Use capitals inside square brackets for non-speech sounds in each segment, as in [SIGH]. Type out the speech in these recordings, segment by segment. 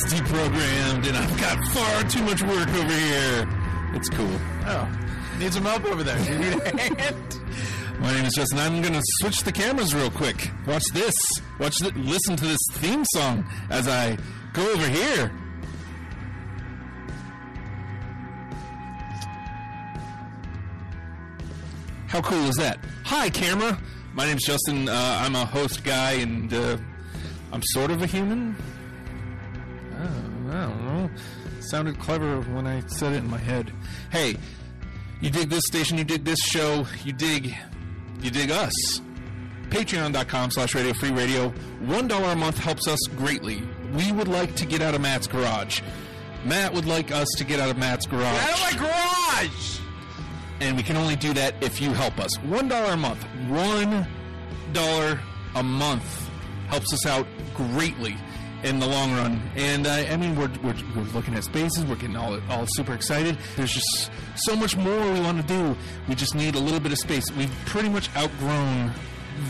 It's deprogrammed, and I've got far too much work over here. It's cool. Oh, need some help over there. You need a hand? My name is Justin. I'm going to switch the cameras real quick. Watch this. Watch the, listen to this theme song as I go over here. How cool is that? Hi, camera. My name's Justin. Uh, I'm a host guy, and uh, I'm sort of a human. Sounded clever when I said it in my head. Hey, you dig this station, you dig this show, you dig, you dig us. Patreon.com slash Radio Free Radio. One dollar a month helps us greatly. We would like to get out of Matt's garage. Matt would like us to get out of Matt's garage. Out of my garage! and we can only do that if you help us. One dollar a month. One dollar a month helps us out greatly in the long run. And uh, I mean, we're, we're, we're looking at spaces. We're getting all all super excited. There's just so much more we want to do. We just need a little bit of space. We've pretty much outgrown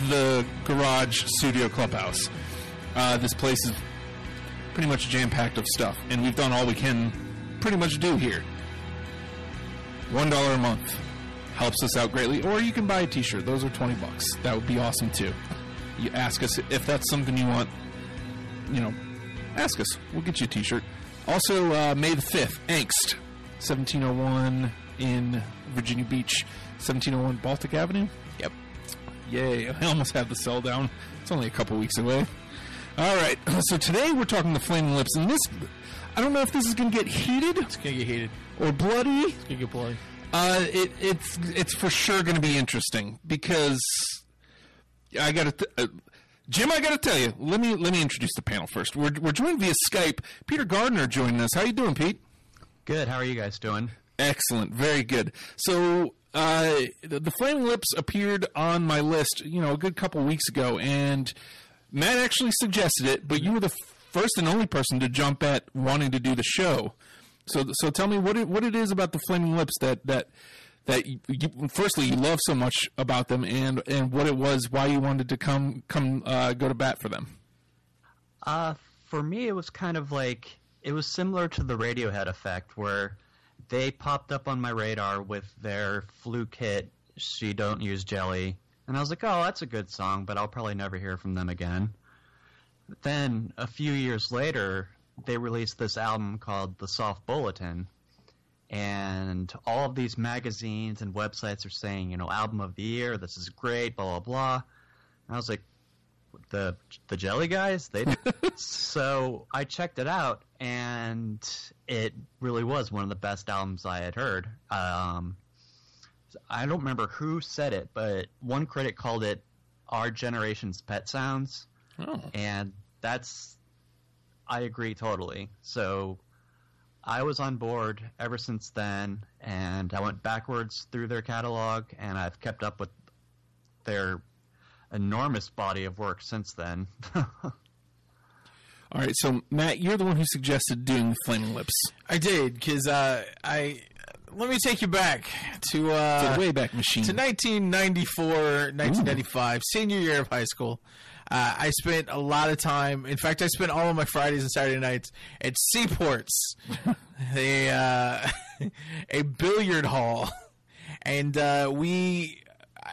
the garage studio clubhouse. Uh, this place is pretty much jam packed of stuff, and we've done all we can pretty much do here. One dollar a month helps us out greatly. Or you can buy a T-shirt; those are twenty bucks. That would be awesome too. You ask us if that's something you want. You know, ask us. We'll get you a T-shirt. Also, uh, May the fifth, Angst, seventeen oh one in Virginia Beach, seventeen oh one Baltic Avenue. Yep. Yay! [LAUGHS] I almost had the cell down. It's only a couple weeks away. All right. [CLEARS THROAT] So today we're talking the Flaming Lips, and this. I don't know if this is going to get heated It's gonna get heated. or bloody. It's gonna get bloody. Uh, it, it's it's for sure going to be interesting because I got to. Th- uh, Jim, I got to tell you. Let me let me introduce the panel first. We're we're joined via Skype. Peter Gardner joining us. How you doing, Pete? Good. How are you guys doing? Excellent, very good. So uh, the, the Flaming Lips appeared on my list, you know, a good couple weeks ago, and Matt actually suggested it, but you were the first and only person to jump at wanting to do the show. So, so tell me what it, what it is about the Flaming Lips that that that you, you, firstly you love so much about them, and and what it was, why you wanted to come come uh, go to bat for them. Uh, for me, it was kind of like it was similar to the Radiohead effect, where they popped up on my radar with their fluke hit "She Don't Use Jelly," and I was like, "Oh, that's a good song," but I'll probably never hear from them again. Then a few years later, they released this album called The Soft Bulletin, and all of these magazines and websites are saying, you know, album of the year, this is great, blah blah blah. And I was like, the the Jelly guys, they. [LAUGHS] so I checked it out, and it really was one of the best albums I had heard. Um, I don't remember who said it, but one critic called it our generation's pet sounds Oh, and that's I agree totally. So I was on board ever since then, and I went backwards through their catalog, and I've kept up with their enormous body of work since then. [LAUGHS] all right. So Matt, you're the one who suggested doing the Flaming Lips. I did because uh, I let me take you back to uh, the Wayback Machine. to 1994, 1995, senior year of high school. Uh, I spent a lot of time. In fact, I spent all of my Fridays and Saturday nights at Seaports, [LAUGHS] a uh, [LAUGHS] a billiard hall, and uh, we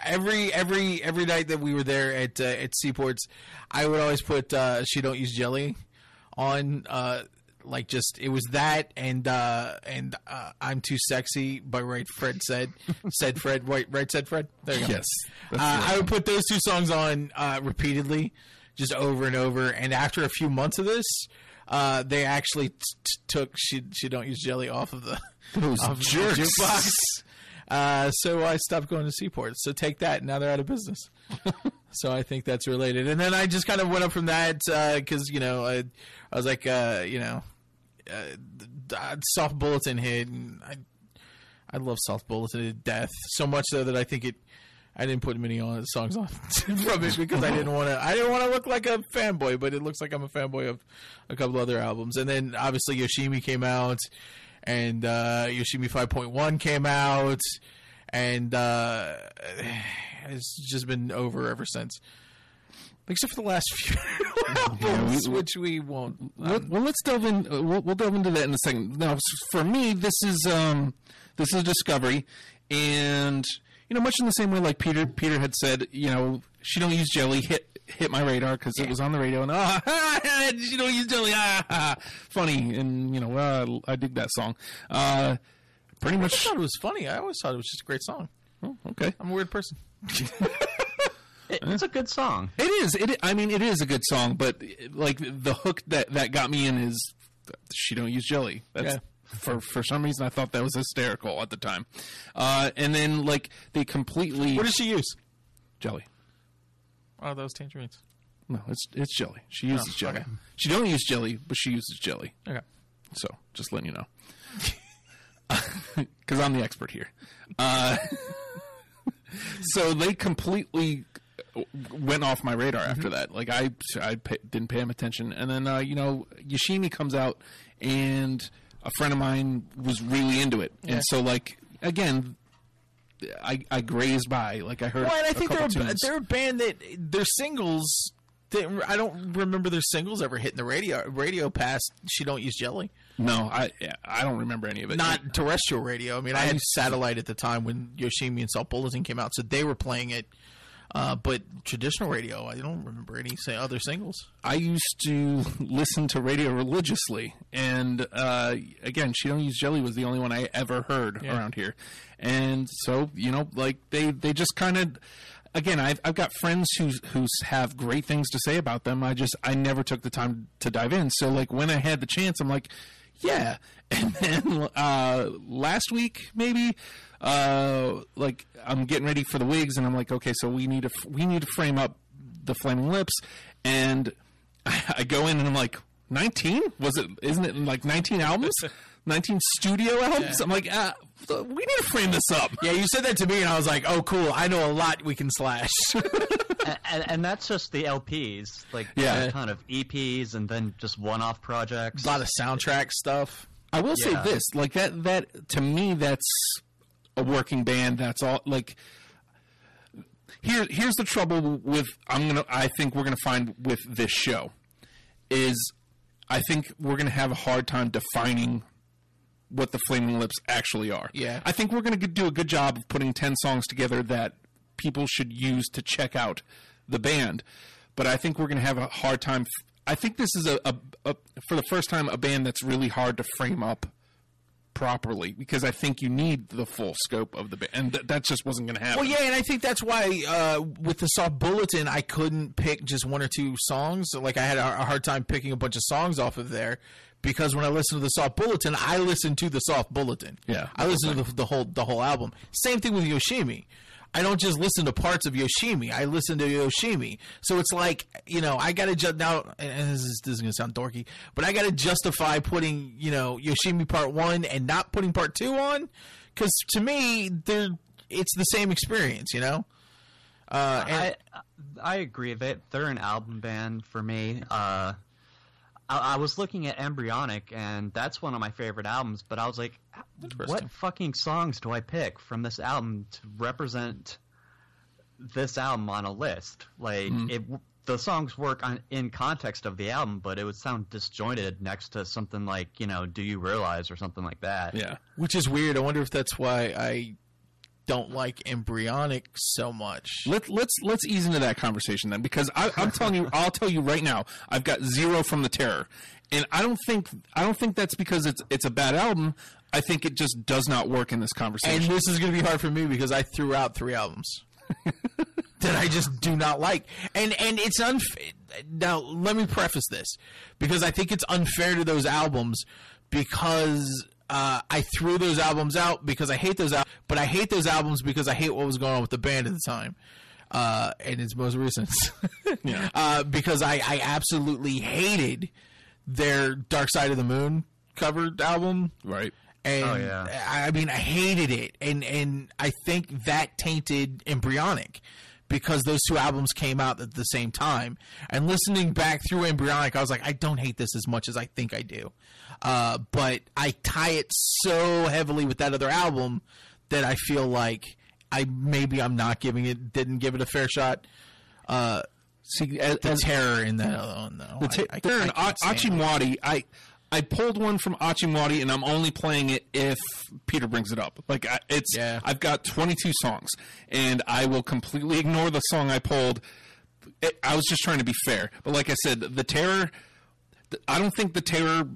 every every every night that we were there at uh, at Seaports, I would always put uh, "She Don't Use Jelly" on. Uh, like just it was that and uh and uh, I'm too sexy by right Fred said [LAUGHS] said Fred right right said Fred there you go Yes, uh, I would put those two songs on uh, repeatedly, just over and over. And after a few months of this, uh, they actually t- t- took she she don't use jelly off of the [LAUGHS] Those off of the jukebox. Uh, so I stopped going to Seaport. So take that. Now they're out of business. [LAUGHS] so I think that's related. And then I just kind of went up from that because you know I, I was like uh, you know uh, soft bulletin hit and I I love soft bulletin to death so much so that I think it I didn't put many on songs on [LAUGHS] from it because I didn't want to. I didn't want to look like a fanboy, but it looks like I'm a fanboy of a couple other albums. And then obviously Yoshimi came out, and uh, Yoshimi 5.1 came out, and uh, [SIGHS] it's just been over ever since. Except for the last few [LAUGHS] albums, which we won't. well, well, let's delve in. uh, We'll, we'll delve into that in a second. Now, for me, this is um, this is a discovery, and you know, much in the same way, like Peter Peter had said, you know, she don't use jelly hit hit my radar because it was on the radio, and [LAUGHS] ah, she don't use jelly, ah, ah, funny, and you know, uh, I dig that song. Uh, pretty I much. thought it was funny. I always thought it was just a great song. oh, okay. I'm a weird person. [LAUGHS] It, it's a good song. It is. It. I mean, it is a good song, but like the hook that that got me in is she don't use jelly. That's Yeah. for for some reason I thought that was hysterical at the time. Uh, and then like they completely What does she use? jelly. Oh, those tangerines. No, it's it's jelly. She uses Oh, jelly. okay. She don't use jelly, but she uses jelly. Okay. So just letting you know, [LAUGHS] because I'm the expert here. Uh, [LAUGHS] so they completely went off my radar after that. Like I, I pa didn't pay him attention, and then uh, you know Yoshimi comes out, and a friend of mine was really into it, Yeah. and so like again. I, I grazed by like I heard. Well, and I think they're a, they're a band that their singles. They, I don't remember their singles ever hitting the radio radio past. She don't use jelly. no, I I don't remember any of it. Not terrestrial radio. I mean, I, I had satellite at the time when Yoshimi and Soft Bulletin came out, so they were playing it. Uh, but traditional radio, I don't remember any say, other singles. I used to listen to radio religiously, and uh, again, "She Don't Use Jelly" was the only one I ever heard Yeah. around here, and so you know, like they they just kind of. Again, I've I've got friends who who have great things to say about them. I just I never took the time to dive in. So like when I had the chance, I'm like, yeah. [LAUGHS] And then uh, last week maybe, uh, like I'm getting ready for the wigs, and I'm like, okay, so we need to we need to frame up the Flaming Lips, and [LAUGHS] I go in and I'm like, 19? Was it? Isn't it like 19 albums? [LAUGHS] 19 studio albums? I'm like, uh, we need to frame this up. Yeah, you said that to me, and I was like, "Oh, cool! I know a lot we can slash." [LAUGHS] and, and, and that's just the LPs, like Yeah. a ton of EPs and then just one-off projects. a lot of soundtrack stuff. I will say this, like that that to me that's a working band. That's all. Like here here's the trouble with I'm gonna. I think we're gonna find with this show is I think we're gonna have a hard time defining what the Flaming Lips actually are. Yeah. I think we're gonna do a good job of putting ten songs together that people should use to check out the band. But I think we're gonna have a hard time. f- I think this is a, a, a for the first time a band that's really hard to frame up properly because I think you need the full scope of the band, and th- that just wasn't going to happen. Well, yeah, and I think that's why uh, with the soft bulletin, I couldn't pick just one or two songs. Like I had a, a hard time picking a bunch of songs off of there because when I listen to the soft bulletin, I listen to the soft bulletin. Yeah. I listen to the, the whole the whole album. Same thing with Yoshimi. I don't just listen to parts of Yoshimi. I listen to Yoshimi. So it's like you know I got to just now. And this is, this is gonna sound dorky, but I got to justify putting you know Yoshimi part one and not putting part two on because to me they're it's the same experience. You know. Uh, and, I I agree. They they're an album band for me. Uh, I, I was looking at Embryonic, and that's one of my favorite albums. But I was like. What fucking songs do I pick from this album to represent this album on a list? Like mm-hmm. it. The songs work on in context of the album, but it would sound disjointed next to something like you know "Do You Realize" or something like that. yeah. which is weird. I wonder if that's why I don't like embryonic so much. Let, let's let's ease into that conversation then, because I, I'm telling you, I'll tell you right now, I've got zero from the Terror, and I don't think I don't think that's because it's it's a bad album. I think it just does not work in this conversation. And this is going to be hard for me because I threw out three albums [LAUGHS] that I just do not like. And and it's unfair. Now, let me preface this because I think it's unfair to those albums because uh, I threw those albums out because I hate those albums, but I hate those albums because I hate what was going on with the band at the time. Uh, and its most recent, [LAUGHS] Yeah. uh, because I, I absolutely hated their Dark Side of the Moon covered album. right. And Oh, yeah. I mean, I hated it, and and I think that tainted Embryonic because those two albums came out at the same time. And listening back through Embryonic, I was like, I don't hate this as much as I think I do, uh, but I tie it so heavily with that other album that I feel like I maybe I'm not giving it didn't give it a fair shot. Uh, See, as, The as terror in that other one, though. the ta- I, I, I an can't stand it. Oczy Mlody. I I pulled one from Oczy Mlody, and I'm only playing it if Peter brings it up. Like I, it's, Yeah. I've got 22 songs, and I will completely ignore the song I pulled. It, I was just trying to be fair, but like I said, the terror. I don't think the terror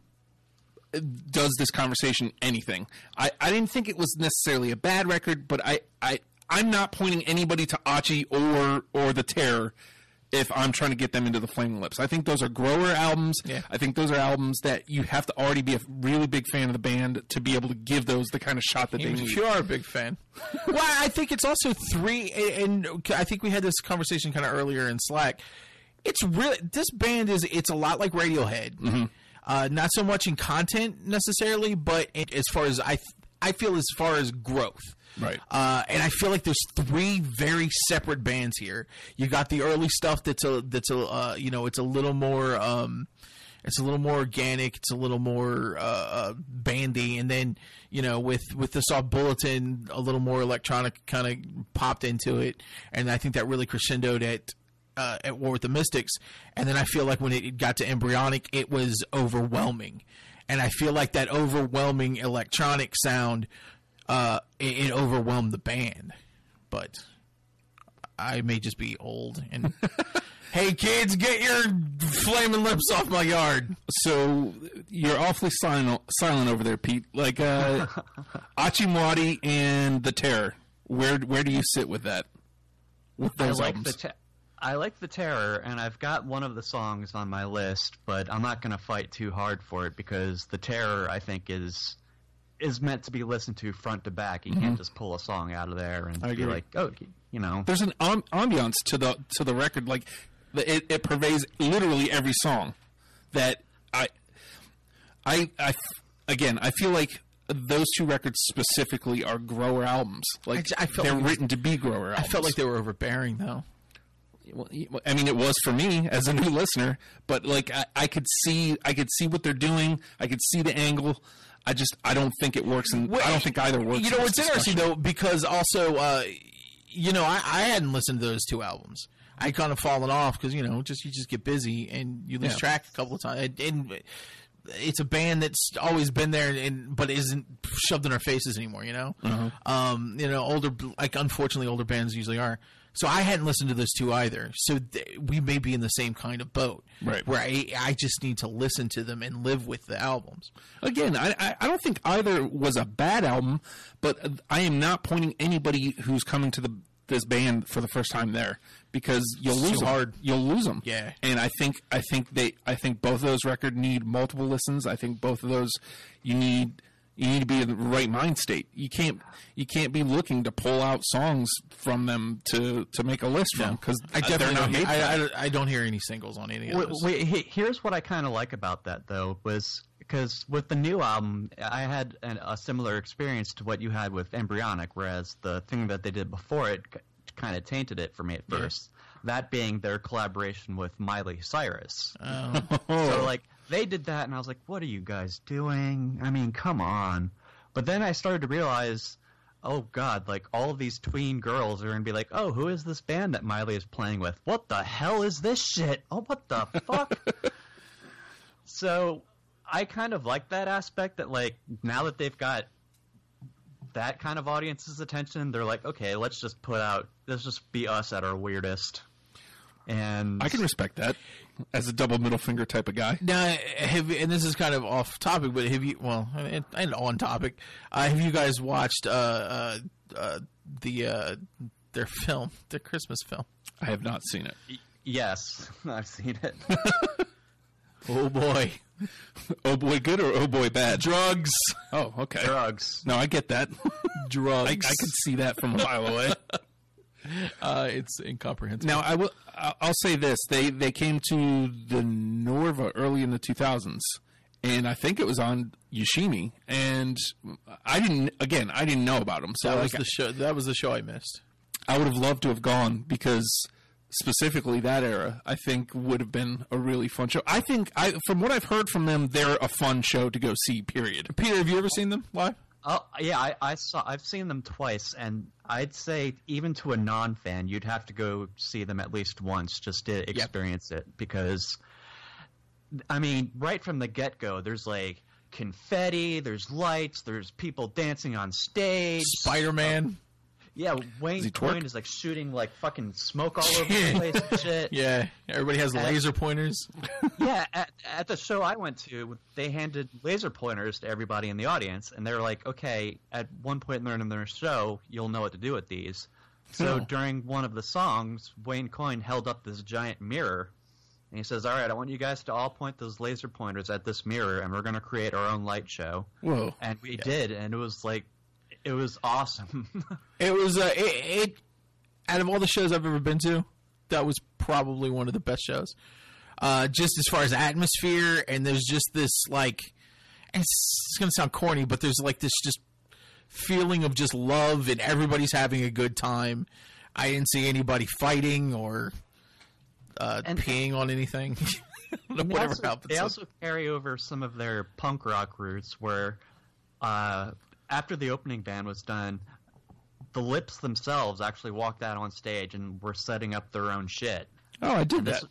uh, does this conversation anything. I, I didn't think it was necessarily a bad record, but I, I I'm not pointing anybody to Oczy or or the Terror if I'm trying to get them into the Flaming Lips. I think those are grower albums. Yeah. I think those are albums that you have to already be a really big fan of the band to be able to give those the kind of shot that they Even need. if you are a big fan. [LAUGHS] well, I think it's also three, and and I think we had this conversation kind of earlier in Slack. It's really this band is it's a lot like Radiohead. Mm-hmm. Uh, not so much in content necessarily, but as far as I I feel as far as growth. Right. Uh, and I feel like there's three very separate bands here. You got the early stuff that's a that's a uh, you know it's a little more um, it's a little more organic. It's a little more uh, uh, bandy, and then you know with with the soft bulletin, a little more electronic kind of popped into it, and I think that really crescendoed at. Uh, at War with the Mystics, and then I feel like when it got to Embryonic, it was overwhelming, and I feel like that overwhelming electronic sound, uh, it, it overwhelmed the band. But I may just be old and [LAUGHS] hey kids, get your flaming lips off my yard. So you're awfully silent, silent over there, Pete. Like uh, [LAUGHS] Oczy Mlody and the Terror. Where where do you sit with that? With I those like albums? the te- I like the terror, and I've got one of the songs on my list, but I'm not going to fight too hard for it because the terror I think is is meant to be listened to front to back. You can't just pull a song out of there and be like, oh, you know. There's an um, ambiance to the to the record. Like the, it, it pervades literally every song. That I, I, I, again, I feel like those two records specifically are grower albums. Like I- I felt they're like it was- written to be grower I felt like they were overbearing though. Well, I mean, it was for me as a new [LAUGHS] listener, but like I, I could see, I could see what they're doing. I could see the angle. I just, I don't think it works, and I don't think either works. You know what's interesting though, because also, uh, you know, I, I hadn't listened to those two albums. I kind of fallen off because you know, just you just get busy and you lose Yeah. track a couple of times. And it's a band that's always been there, and but isn't shoved in our faces anymore. You know, Uh-huh. um, you know, older like unfortunately older bands usually are. So I hadn't listened to those two either. So th- we may be in the same kind of boat, Right. Where I I just need to listen to them and live with the albums. Again, I, I don't think either was a bad album, but I am not pointing anybody who's coming to the this band for the first time there because you'll It's lose them. hard. You'll lose them. Yeah. And I think I think they I think both of those records need multiple listens. I think both of those you need you need to be in the right mind state. You can't you can't be looking to pull out songs from them to to make a list from because I definitely they're not don't, made. I. I, I don't hear any singles on any of Wait, those. wait, here's what I kind of like about that though was because with the new album, I had an, a similar experience to what you had with Embryonic, whereas the thing that they did before it kind of tainted it for me at first. That being their collaboration with Miley Cyrus. Oh. So like they did that, and I was like, "What are you guys doing? I mean, come on!" But then I started to realize, oh god, like all of these tween girls are gonna be like, "Oh, who is this band that Miley is playing with? What the hell is this shit? Oh, what the fuck?" [LAUGHS] so I kind of like that aspect that like now that they've got that kind of audience's attention, they're like, okay, let's just put out, let's just be us at our weirdest. And I can respect that as a double middle finger type of guy. Now, have and this is kind of off topic, but have you? Well, and, and on topic. Uh, have you guys watched uh, uh, uh, the uh, their film, their Christmas film? I have not seen it. yes, [LAUGHS] I've seen it. [LAUGHS] Oh boy, Oh boy, good or oh boy, bad? drugs, Oh, okay. Drugs. No, I get that. [LAUGHS] drugs. I, I could see that from a mile away. [LAUGHS] Uh, it's incomprehensible. Now, I will. I'll say this: they they came to the Norva early in the 2000s, and I think it was on Yoshimi, and I didn't. Again, I didn't know about them, so that was like, the show. That was the show I missed. I would have loved to have gone because specifically that era, I think would have been a really fun show. I think, I from what I've heard from them, they're a fun show to go see. Period. Peter, have you ever seen them live? Oh yeah, I, I saw. I've seen them twice, and I'd say even to a non-fan, you'd have to go see them at least once just to experience it. Because, I mean, right from the get-go, there's like confetti, there's lights, there's people dancing on stage. Spider Man. Oh, Yeah, Wayne? Coyne is like shooting like fucking smoke all over the place and shit. [LAUGHS] Yeah, everybody has laser pointers. [LAUGHS] yeah, at, at the show I went to, they handed laser pointers to everybody in the audience, and they were like, "Okay, at one point in their show, you'll know what to do with these." So Oh. during one of the songs, Wayne Coyne held up this giant mirror, and he says, "All right, I want you guys to all point those laser pointers at this mirror, and we're going to create our own light show." Whoa. And we did, and it was like, it was awesome. [LAUGHS] It was uh, it, it. Out of all the shows I've ever been to, that was probably one of the best shows. Uh, just as far as atmosphere, and there's just this like, and it's, it's gonna sound corny, but there's like this just feeling of just love, and everybody's having a good time. I didn't see anybody fighting or uh, And- peeing on anything. [LAUGHS] They Whatever also, happens. They also carry over some of their punk rock roots, where uh, after the opening band was done, the Lips themselves actually walked out on stage and were setting up their own shit. Oh, I did This, that.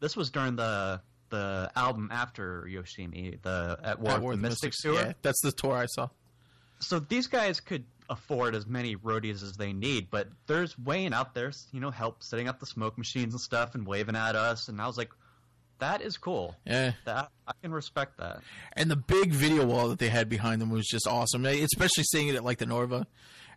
this was during the the album after Yoshimi, the At War At with War the the Mystics, tour. Yeah, that's the tour I saw. So these guys could afford as many roadies as they need, but there's Wayne out there, you know, help setting up the smoke machines and stuff and waving at us, and I was like, that is cool. Yeah. That I can respect that. and the big video wall that they had behind them was just awesome. Especially seeing it at like the Norva.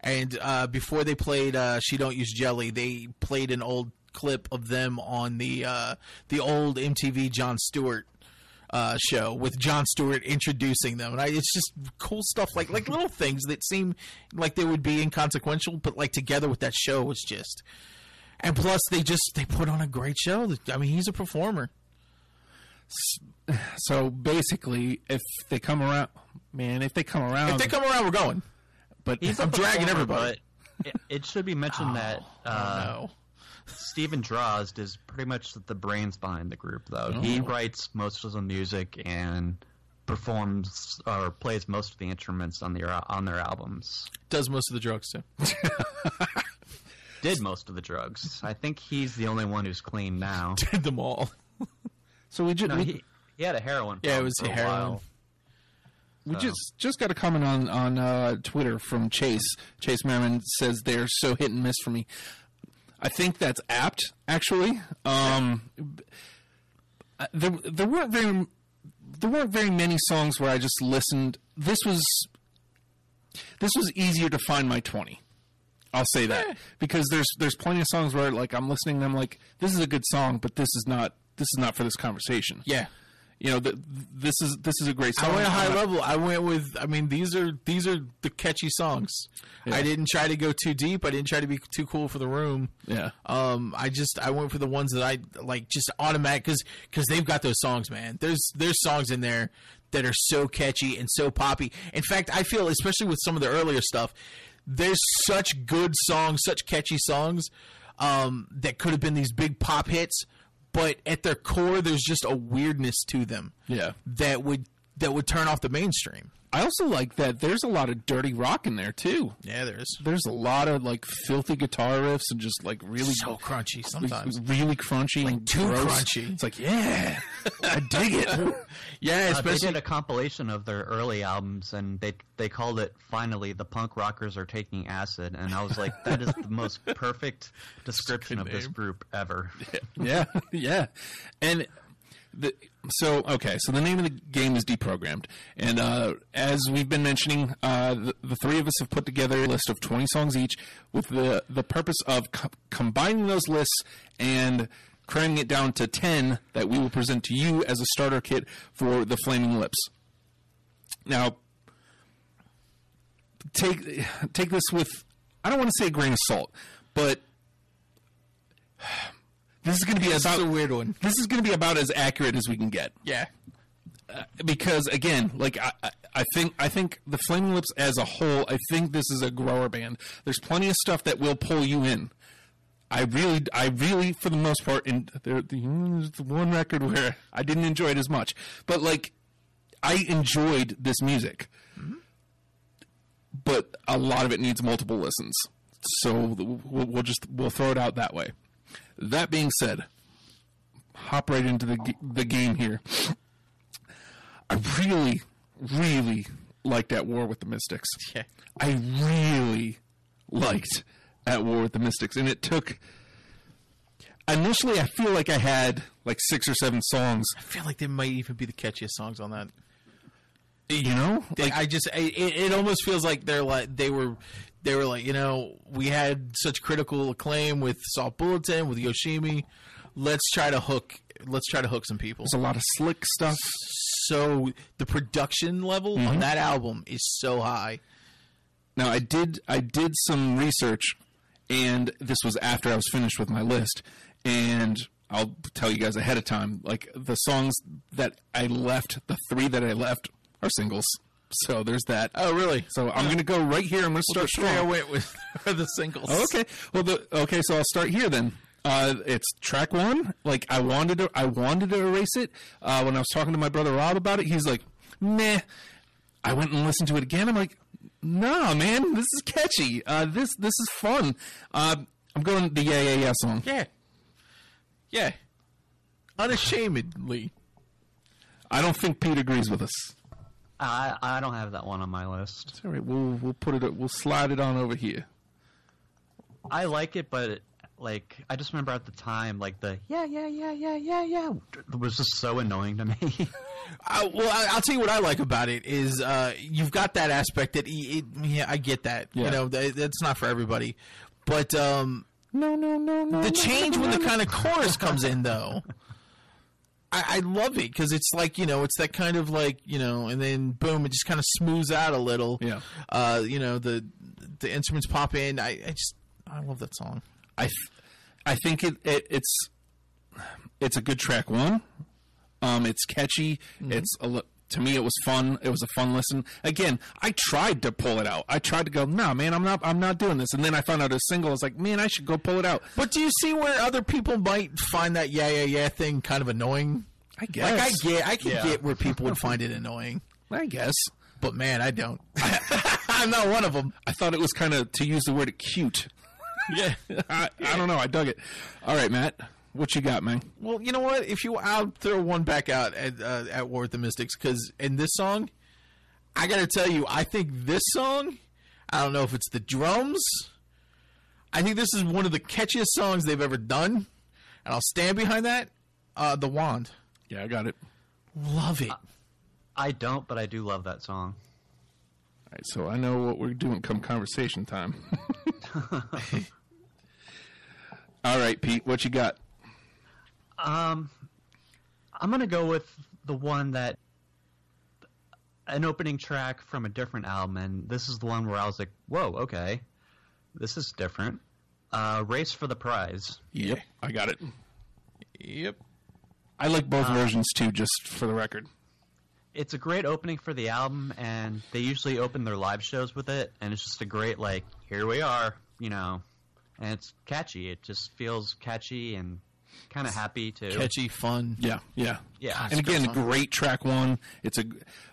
And uh, before they played uh, "She Don't Use Jelly," they played an old clip of them on the uh, the old MTV Jon Stewart uh, show with Jon Stewart introducing them, and I, it's just cool stuff like like little things that seem like they would be inconsequential, but like together with that show was just. And plus, they just they put on a great show. I mean, he's a performer. So basically, if they come around, man, if they come around, If they come around, we're going. but He's I'm dragging performer, everybody. It, it should be mentioned [LAUGHS] that uh, no. Steven Drozd is pretty much the brains behind the group, though. He writes most of the music and performs or plays most of the instruments on their on their albums. Does most of the drugs too. [LAUGHS] Did most of the drugs. I think he's the only one who's clean now. [LAUGHS] Did them all. So we just No, we, he, he had a heroin. Yeah, it was a heroin. while. we so. just just got a comment on on uh, Twitter from Chase. Chase Merriman says they're so hit and miss for me. I think that's apt, actually. Um, there there weren't very there weren't very many songs where I just listened. This was this was easier to find my twenty. I'll say that because there's there's plenty of songs where like I'm listening and I'm like this is a good song, but this is not this is not for this conversation. Yeah. You know, th- this is this is a great song. I went high level. I went with. I mean, these are these are the catchy songs. I didn't try to go too deep. I didn't try to be too cool for the room. Yeah. Um, I just I went for the ones that I like, just automatic because because they've got those songs, man. There's there's songs in there that are so catchy and so poppy. In fact, I feel especially with some of the earlier stuff, there's such good songs, such catchy songs um, that could have been these big pop hits, but at their core, there's just a weirdness to them Yeah. that would that would turn off the mainstream. I also like that there's a lot of dirty rock in there too. Yeah, there's There's a lot of like filthy guitar riffs and just like really so crunchy like, sometimes. really crunchy and too gross. crunchy. It's like yeah, I dig it. [LAUGHS] Yeah, Uh, they especially did a compilation of their early albums, and they they called it "Finally, the Punk Rockers Are Taking Acid," and I was like, that is the most [LAUGHS] perfect description of this group ever. [LAUGHS] yeah, yeah, and the so okay. So the name of the game is deprogrammed, and uh, as we've been mentioning, uh, the, the three of us have put together a list of twenty songs each, with the the purpose of co- combining those lists and cramming it down to ten that we will present to you as a starter kit for the Flaming Lips. Now, take take this with I don't want to say a grain of salt, but this is going to be about a weird one. This is going to be about as accurate as we can get yeah. Uh, because again, like I, I- think I think the Flaming Lips as a whole, I think this is a grower band. There's plenty of stuff that will pull you in. I really, I really, for the most part, and there, there's the one record where I didn't enjoy it as much, but like I enjoyed this music. Mm-hmm. but a lot of it needs multiple listens. So we'll, we'll just we'll throw it out that way. That being said, hop right into the the game here. I really, really liked At War with the Mystics. Yeah. I really liked At War with the Mystics, and it took. Initially, I feel like I had like six or seven songs. I feel like they might even be the catchiest songs on that. You know, They, I just I- it, it almost feels like they're like they were they were like you know we had such critical acclaim with Soft Bulletin with Yoshimi. Let's try to hook. Let's try to hook some people. there's a lot of slick stuff. So the production level on mm-hmm. that album is so high. Now I did I did some research, and this was after I was finished with my list, and I'll tell you guys ahead of time. Like the songs that I left, the three that I left are singles. So there's that. Oh, really? So I'm going to go right here. I'm going to start where I went with [LAUGHS] the singles. Oh, okay. Well, the, okay. So I'll start here then. Uh, it's track one. Like I wanted to, I wanted to erase it. Uh, when I was talking to my brother Rob about it, he's like, "Meh." I went and listened to it again. I'm like, "Nah, man, this is catchy. Uh, this this is fun." Uh, I'm going the yeah yeah yeah song. Yeah. Yeah. Unashamedly. I don't think Pete agrees with us. I I don't have that one on my list. All right, we'll we'll put it we'll slide it on over here. I like it, but like I just remember at the time, like the yeah yeah yeah yeah yeah yeah was just so annoying to me. [LAUGHS] Uh, well, I, I'll tell you what I like about it is uh, you've got that aspect that it, it, yeah, I get that. Yeah. You know, that, that's not for everybody. But um, No no no no. the change when the kind of chorus comes in, though, [LAUGHS] I, I love it because it's like you know, it's that kind of like you know, and then boom, it just kind of smooths out a little. Yeah. Uh, you know, the the instruments pop in. I, I just I love that song. I, th- I think it, it it's it's a good track one. Um, it's catchy. It's a, to me it was fun. It was a fun listen. Again, I tried to pull it out. I tried to go, no, man, I'm not. I'm not doing this. And then I found out a single. I was like, man, I should go pull it out. But do you see where other people might find that yeah yeah yeah thing kind of annoying? I guess. Like I get, I can Yeah. get where people would find it annoying, I guess. but man, I don't. [LAUGHS] [LAUGHS] I'm not one of them. I thought it was kind of to use the word cute. Yeah. [LAUGHS] I, I don't know. I dug it. All right, Matt, what you got, man? Well, you know what? If you, I'll throw one back out at uh, at War with the Mystics because in this song, I got to tell you, I think this song. I don't know if it's the drums. I think this is one of the catchiest songs they've ever done, and I'll stand behind that. Uh, the Wand, Yeah, I got it. love it. I don't, but I do love that song. All right, so I know what we're doing come conversation time. [LAUGHS] [LAUGHS] All right, Pete, what you got? Um, I'm gonna go with the one that an opening track from a different album, and this is the one where I was like, "Whoa, okay, this is different." Uh, Race for the Prize. Yep, I got it. Yep. I like both versions too, just for the record. It's a great opening for the album, and they usually open their live shows with it, and it's just a great like, here we are, you know, and it's catchy. It just feels catchy and kind of happy too. Catchy, fun. Yeah, yeah, Yeah. And again, a great track one. It's a.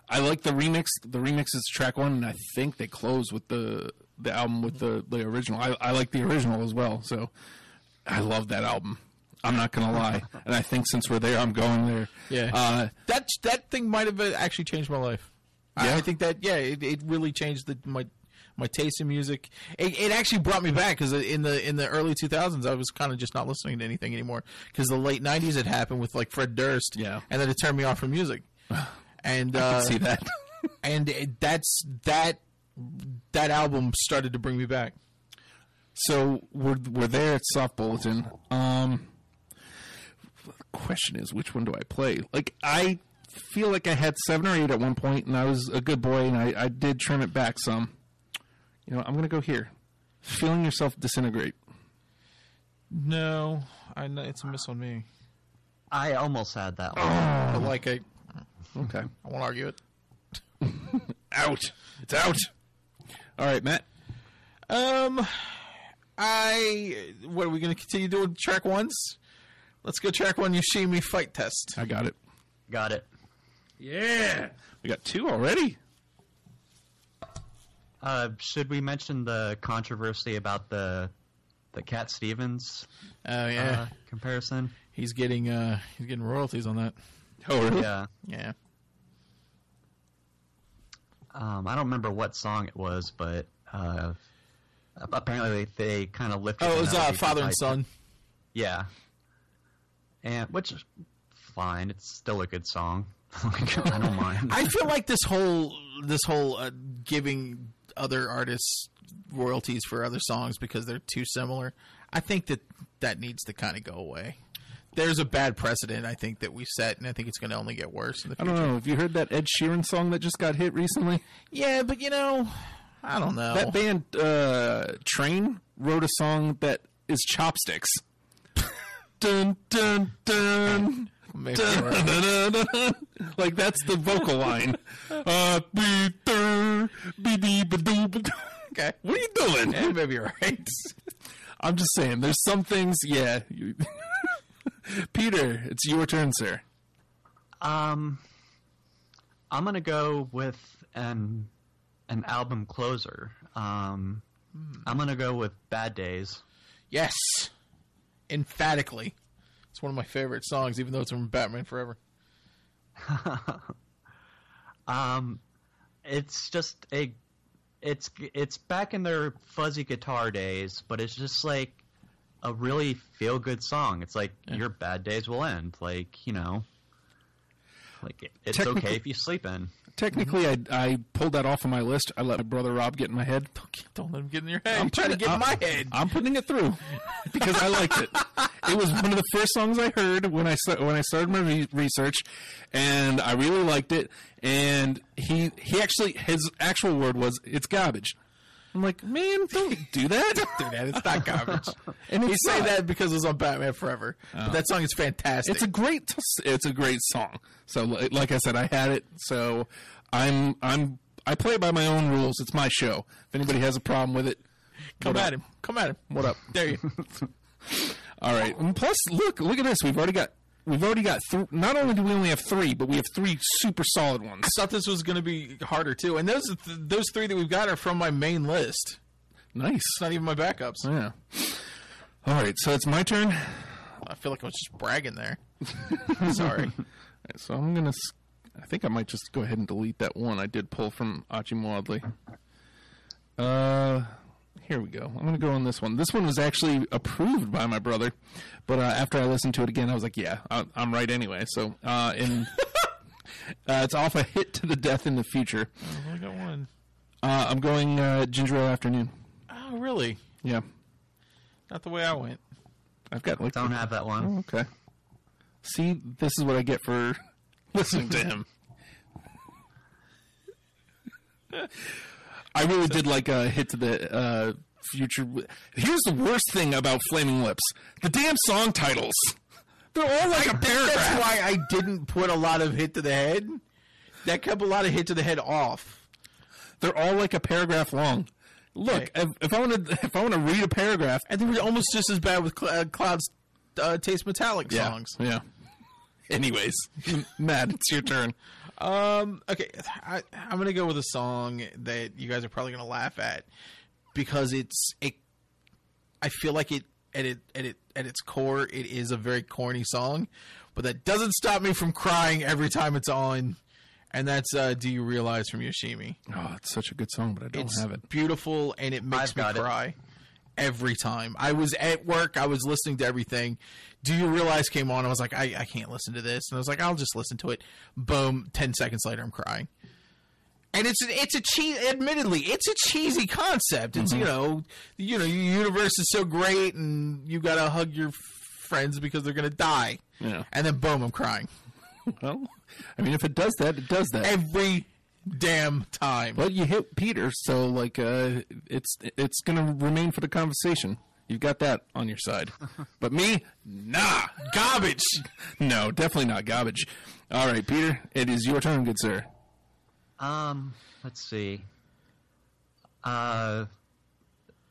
I like the remix. The remix is track one, and I think they close with the the album with the the original. I, I like the original as well. So I love that album. I'm not gonna lie, [LAUGHS] and I think since we're there, I'm going there. Yeah. Uh, that that thing might have uh, actually changed my life. I- Yeah? I, think that yeah, it, it really changed the, my my taste in music. It, it actually brought me back because in the in the early 2000s, I was kind of just not listening to anything anymore because the late 90s had happened with like Fred Durst. Yeah. and then it turned me off from music. [SIGHS] And I uh, see that. [LAUGHS] and it, that's that that album started to bring me back. So we're we're there at Soft Bulletin. Um, the question is, which one do I play? Like I feel like I had seven or eight at one point, and I was a good boy, and I, I did trim it back some. You know, I'm gonna go here. Feeling yourself disintegrate. No, I know it's a miss on me. I almost had that one. I like it. Okay, I won't argue it. [LAUGHS] out. It's out. All right, Matt. Um, I what are we going to continue doing track ones? Let's go track one. Yoshimi fight test. I got it. Got it. Yeah, we got two already. Uh, should we mention the controversy about the the Cat Stevens Oh yeah, uh, comparison? he's getting uh he's getting royalties on that. Oh, really? Yeah. Yeah. Um, I don't remember what song it was, but uh, apparently they, they kind of lifted. Oh, it was uh, father and son. Yeah, and which is fine. It's still a good song. [LAUGHS] I don't mind. I feel like this whole this whole uh, giving other artists royalties for other songs because they're too similar. I think that that needs to kind of go away. There's a bad precedent I think that we set, and I think it's going to only get worse in the I don't know. Have you heard that Ed Sheeran song that just got hit recently? Yeah, but you know, I don't know. That band uh, Train wrote a song that is chopsticks. [LAUGHS] dun dun dun. [LAUGHS] Like that's the vocal line. Uh, be, dur, be, dee, ba, doo, ba, doo. okay. What are you doing? Yeah, maybe you're right. [LAUGHS] I'm just saying. There's some things. Yeah. [LAUGHS] Peter, it's your turn, sir. Um, I'm gonna go with an an album closer. Um, I'm gonna go with Bad Days. Yes, emphatically, it's one of my favorite songs, even though it's from Batman Forever. [LAUGHS] Um, it's just a, it's it's back in their fuzzy guitar days, but it's just like a really feel good song. It's like your bad days will end. Like you know, like it- it's okay if you sleep in. Technically, mm-hmm. I, I pulled that off of my list. I let my brother Rob get in my head. Don't let him get in your head. I'm trying to putting- get in my head. I'm putting it through [LAUGHS] because I liked it. It was one of the first songs I heard when I when I started my re- research, and I really liked it. And he he actually his actual word was it's garbage. I'm like, man, don't do that. don't do that. It's not garbage. [LAUGHS] And He it's say that because it was on Batman Forever. But oh. that song is fantastic. It's a great it's a great song. So like I said, I had it. So I'm I'm I play by my own rules. It's my show. If anybody has a problem with it, Come at up? him. Come at him. What up? There you. [LAUGHS] All right. And plus, look, look at this. We've already got we've already got th- not only do we only have three, but we have three super solid ones. I thought this was going to be harder too. And those th- those three that we've got are from my main list. Nice. It's not even my backups. Yeah. All right. So it's my turn. I feel like I was just bragging there. [LAUGHS] Sorry. So I'm gonna. I think I might just go ahead and delete that one I did pull from Oczy Mlody. Uh, here we go. I'm gonna go on this one. This one was actually approved by my brother, but uh, after I listened to it again, I was like, "Yeah, I, I'm right anyway." So, uh, in [LAUGHS] uh, it's off a hit to the death in the future. I've only got one. Uh, I'm going uh, Ginger Ale Afternoon. Oh, really? Yeah, Not the way I went. I've got like Don't have that one. Oh, okay. See, this is what I get for [LAUGHS] listening to him. [LAUGHS] I really did like a hit to the uh, future. Here's the worst thing about Flaming Lips: the damn song titles. They're all like a paragraph. That's why I didn't put a lot of hit to the head. That kept a lot of hit to the head off. They're all like a paragraph long. Look, Right. if, if I want to, [LAUGHS] if I want to read a paragraph, And they were almost just as bad with Cl- uh, Clouds uh, Taste Metallic songs. yeah. [LAUGHS] Anyways, [LAUGHS] Matt, it's your turn. Um, okay, I, I'm gonna go with a song that you guys are probably gonna laugh at because it's it. I feel like it at it at it at its core, it is a very corny song, but that doesn't stop me from crying every time it's on. And that's uh, "Do You Realize" from Yoshimi. Oh, it's such a good song, but I don't It's have it. beautiful and it makes I've me cry. it. Every time. I was at work, I was listening to everything. Do you realize came on? I was like, I, I can't listen to this, and I was like, I'll just listen to it. Boom! Ten seconds later, I'm crying. And it's it's a cheese. Admittedly, it's a cheesy concept. It's you mm-hmm. know, you know, your universe is so great, and you gotta hug your friends because they're gonna die. Yeah. And then boom, I'm crying Well, I mean, if it does that, it does that. every damn time. But you hit Peter, so like uh, it's it's gonna remain for the conversation. You've got that on your side. [LAUGHS] but me, nah, garbage. [LAUGHS] no, definitely not garbage. All right, Peter, it is your turn, good sir. Um, let's see. Uh,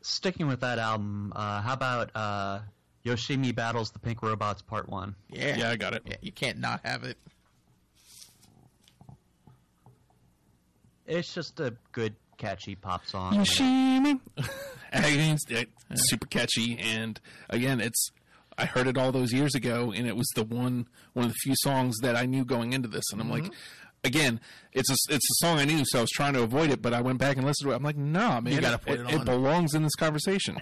sticking with that album, uh, how about uh, Yoshimi battles the Pink Robots Part One? Yeah, Yeah, I got it. Yeah, you can't not have it. It's just a good catchy pop song. Yoshimi. It's it's super catchy, and again, it's I heard it all those years ago, and it was the one one of the few songs that I knew going into this, and I'm like. Mm-hmm. Again, it's a it's a song I knew, so I was trying to avoid it. But I went back and listened to it. I'm like, nah, man, gotta put it it on. belongs in this conversation.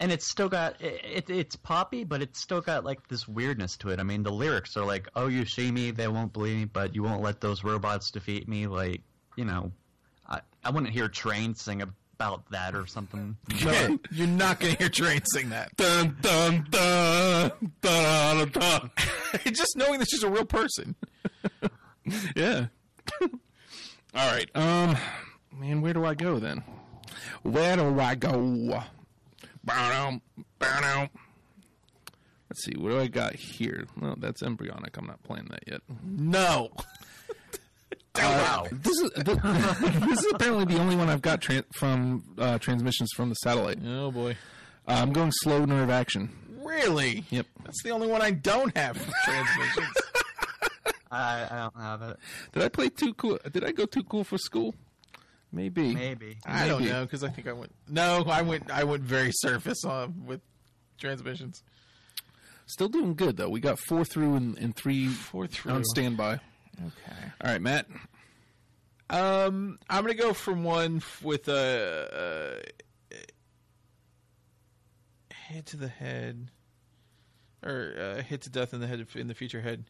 and it's still got it, it, it's poppy, but it's still got like this weirdness to it. I mean, the lyrics are like, "Oh, you see me, they won't believe me, but you won't let those robots defeat me." Like, you know, I I wouldn't hear Train sing about that or something. No, [LAUGHS] you're not going to hear Train sing that. [LAUGHS] Dun dun dun dun dun. dun. [LAUGHS] just knowing that she's a real person. Yeah. All right. Um, man, where do I go then? Where do I go? Bow bow Let's see. What do I got here? Well, that's embryonic. I'm not playing that yet. No. Wow. This is [LAUGHS] this is apparently the only one I've got tran from uh, transmissions from the satellite. Oh, boy. Uh, I'm going slow nerve action. Really? Yep. That's the only one I don't have for transmissions. [LAUGHS] I, I don't have it. Did I play too cool? Did I go too cool for school? Maybe. Maybe. I don't know because I think I went. No, I went. I went very surface uh, with transmissions. Still doing good though. We got four through and, and three Four through. on standby. Okay. All right, Matt. Um, I'm gonna go from one f- with a, uh hit to the head, or uh, hit to death in the head in the Future Head.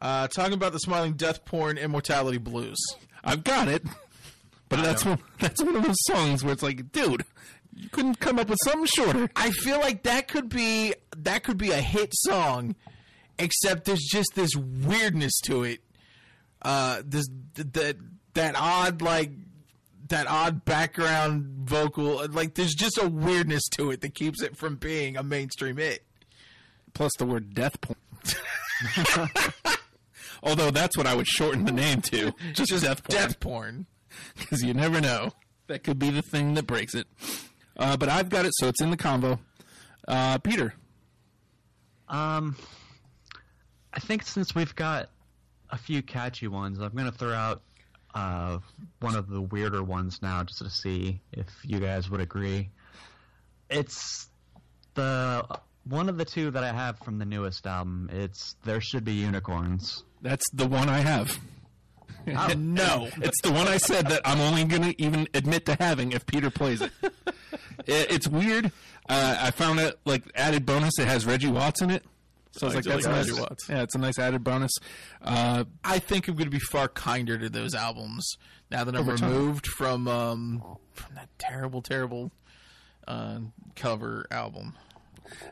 Uh, talking about the smiling death porn immortality blues. I've got it. But that's one, that's one of those songs where it's like, dude, you couldn't come up with something shorter. I feel like that could be that could be a hit song, except there's just this weirdness to it. Uh, this that that odd like that odd background vocal, like there's just a weirdness to it that keeps it from being a mainstream hit. Plus the word death porn. [LAUGHS] Although that's what I would shorten the name to. [LAUGHS] Just, death porn. Death porn. Because you never know. That could be the thing that breaks it. Uh, but I've got it, so it's in the combo. Uh, Peter. Um, I think since we've got a few catchy ones, I'm gonna throw out uh, one of the weirder ones now, just to see if you guys would agree. It's the one of the two that I have from the newest album. It's "There Should Be Unicorns." That's the one I have. [LAUGHS] Oh, no. [LAUGHS] It's the one I said that I'm only going to even admit to having if Peter plays it. [LAUGHS] it it's weird. Uh, I found it like added bonus. It has Reggie Watts in it. So I was like, that's like nice. Watts. Yeah, it's a nice added bonus. Uh, I think I'm going to be far kinder to those albums now that I'm Over time. removed from um, from that terrible, terrible uh, cover album.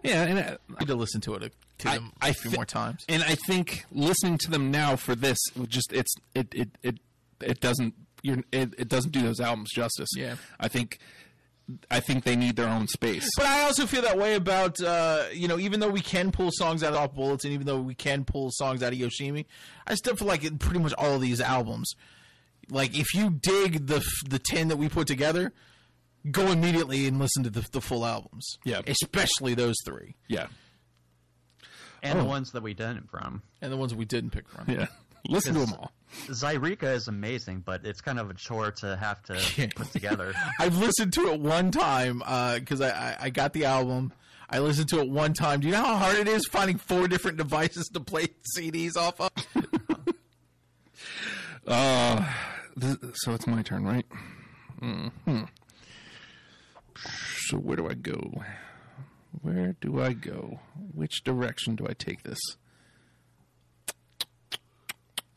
yeah, and uh, I need to listen to it a, to I- them I a few thi- more times. and I think listening to them now for this, just it's it it it it doesn't you're, it, it doesn't do those albums justice. Yeah. I think I think they need their own space. But I also feel that way about uh, you know even though we can pull songs out of Soft Bulletin and even though we can pull songs out of Yoshimi, I still feel like in pretty much all of these albums, like if you dig the the ten that we put together, go immediately and listen to the, the full albums. Yeah. especially those three yeah, and Oh. the ones that we didn't from. and the ones we didn't pick from. yeah. Listen to them all. Zaireeka is amazing, but it's kind of a chore to have to [LAUGHS] put together. I've listened to it one time because I, I I got the album. I listened to it one time. Do you know how hard it is finding four different devices to play [LAUGHS] CDs off of? [LAUGHS] Uh, th- so it's my turn, right? hmm So where do I go? Where do I go? Which direction do I take this?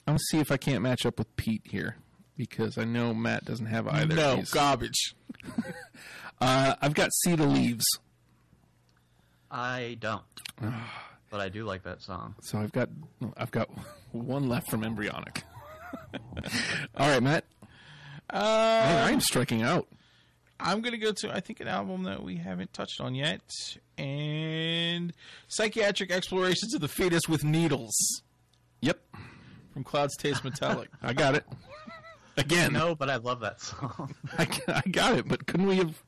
I'm gonna see if I can't match up with Pete here because I know Matt doesn't have either. of no, these. garbage. [LAUGHS] Uh, I've got See the Leaves, I don't, but I do like that song. so I've got I've got [LAUGHS] one left from Embryonic. [LAUGHS] All right, Matt. Uh, Man, I'm striking out. I'm gonna go to I think an album that we haven't touched on yet, and Psychiatric Explorations of the Fetus with Needles Yep, from Clouds Taste [LAUGHS] Metallic. I got it. Again, No, but I love that song. [LAUGHS] I, I got it, but couldn't we have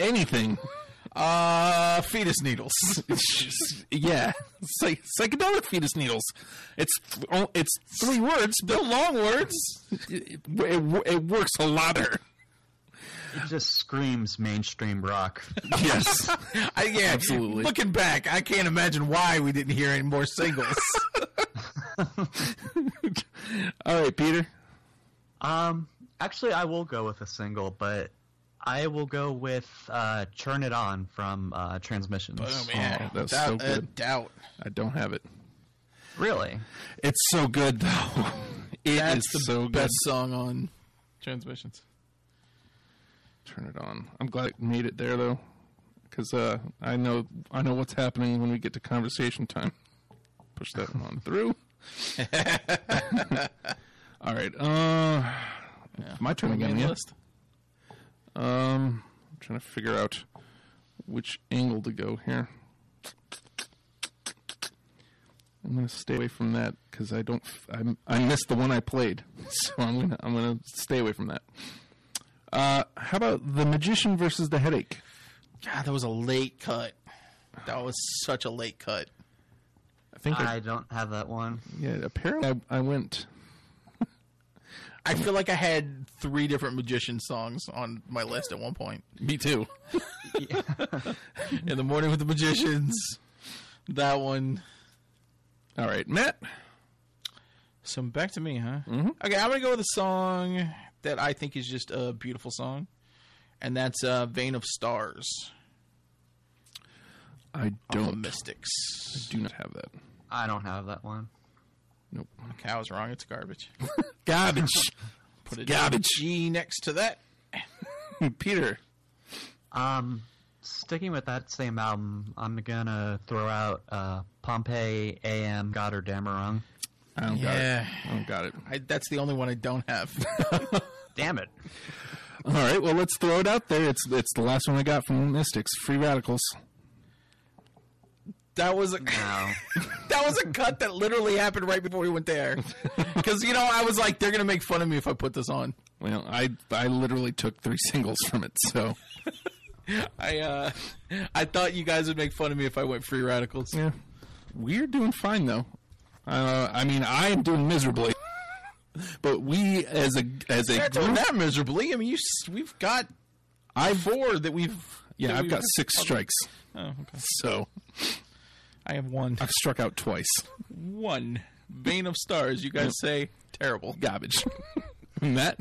anything? uh, Fetus Needles. [LAUGHS] Just- yeah, Psych- psychedelic fetus needles. It's it's three words, but Long words. it, it, it works a lotter. It just screams mainstream rock. yes. I, yeah, Absolutely. Looking back, I can't imagine why we didn't hear any more singles. [LAUGHS] All right, Peter. Um, actually, I will go with a single, but I will go with uh, "Turn It On" from uh, Transmissions. oh man, Oh, that's without so a good. doubt. I don't have it. Really? It's so good though. [LAUGHS] It That's is the so good. best song on Transmissions. Turn it on. I'm glad it made it there though, because uh, I know I know what's happening when we get to conversation time. Push that on through. [LAUGHS] All right. Uh, my turn again. Yeah. list. Um, I'm trying to figure out which angle to go here. I'm gonna stay away from that because I don't. f- I'm, I missed the one I played, [LAUGHS] so I'm gonna I'm gonna stay away from that. Uh, how about the magician versus the headache? God, that was a late cut. That was such a late cut. I think I, I don't have that one. yeah. Apparently, I, I went. [LAUGHS] I feel like I had three different magician songs on my list at one point. Me too. [LAUGHS] In the morning with the magicians, that one. All right, Matt. So back to me, huh? Mm-hmm. Okay, I'm gonna go with a song that I think is just a beautiful song, and that's uh, "Vein of Stars" I don't. Mystics. I Do not have that. I don't have that one. Nope. Okay, I was wrong. It's garbage. [LAUGHS] Garbage. Put a Garbage. G next to that. [LAUGHS] Peter. Um, sticking with that same album, I'm gonna throw out uh, Pompeii Am Götterdämmerung. I don't Yeah. got it. I don't got it. I, that's the only one I don't have. [LAUGHS] Damn it! All right, well, let's throw it out there. It's it's the last one I got from Mystics. Free Radicals. That was a No. [LAUGHS] that was a cut that literally happened right before we went there. [LAUGHS] Because you know, I was like, they're gonna make fun of me if I put this on. Well, I I literally took three [LAUGHS] singles from it. So I uh, I thought you guys would make fun of me if I went free radicals. yeah, we're doing fine though. Uh, I mean, I am doing miserably, but we as a as a doing group, that miserably. I mean, you we've got I four that we've. yeah, that I've we've- got six strikes. Oh, okay. So I have one. I've struck out twice. One. Vein of stars. You guys say terrible. Garbage. [LAUGHS] Matt.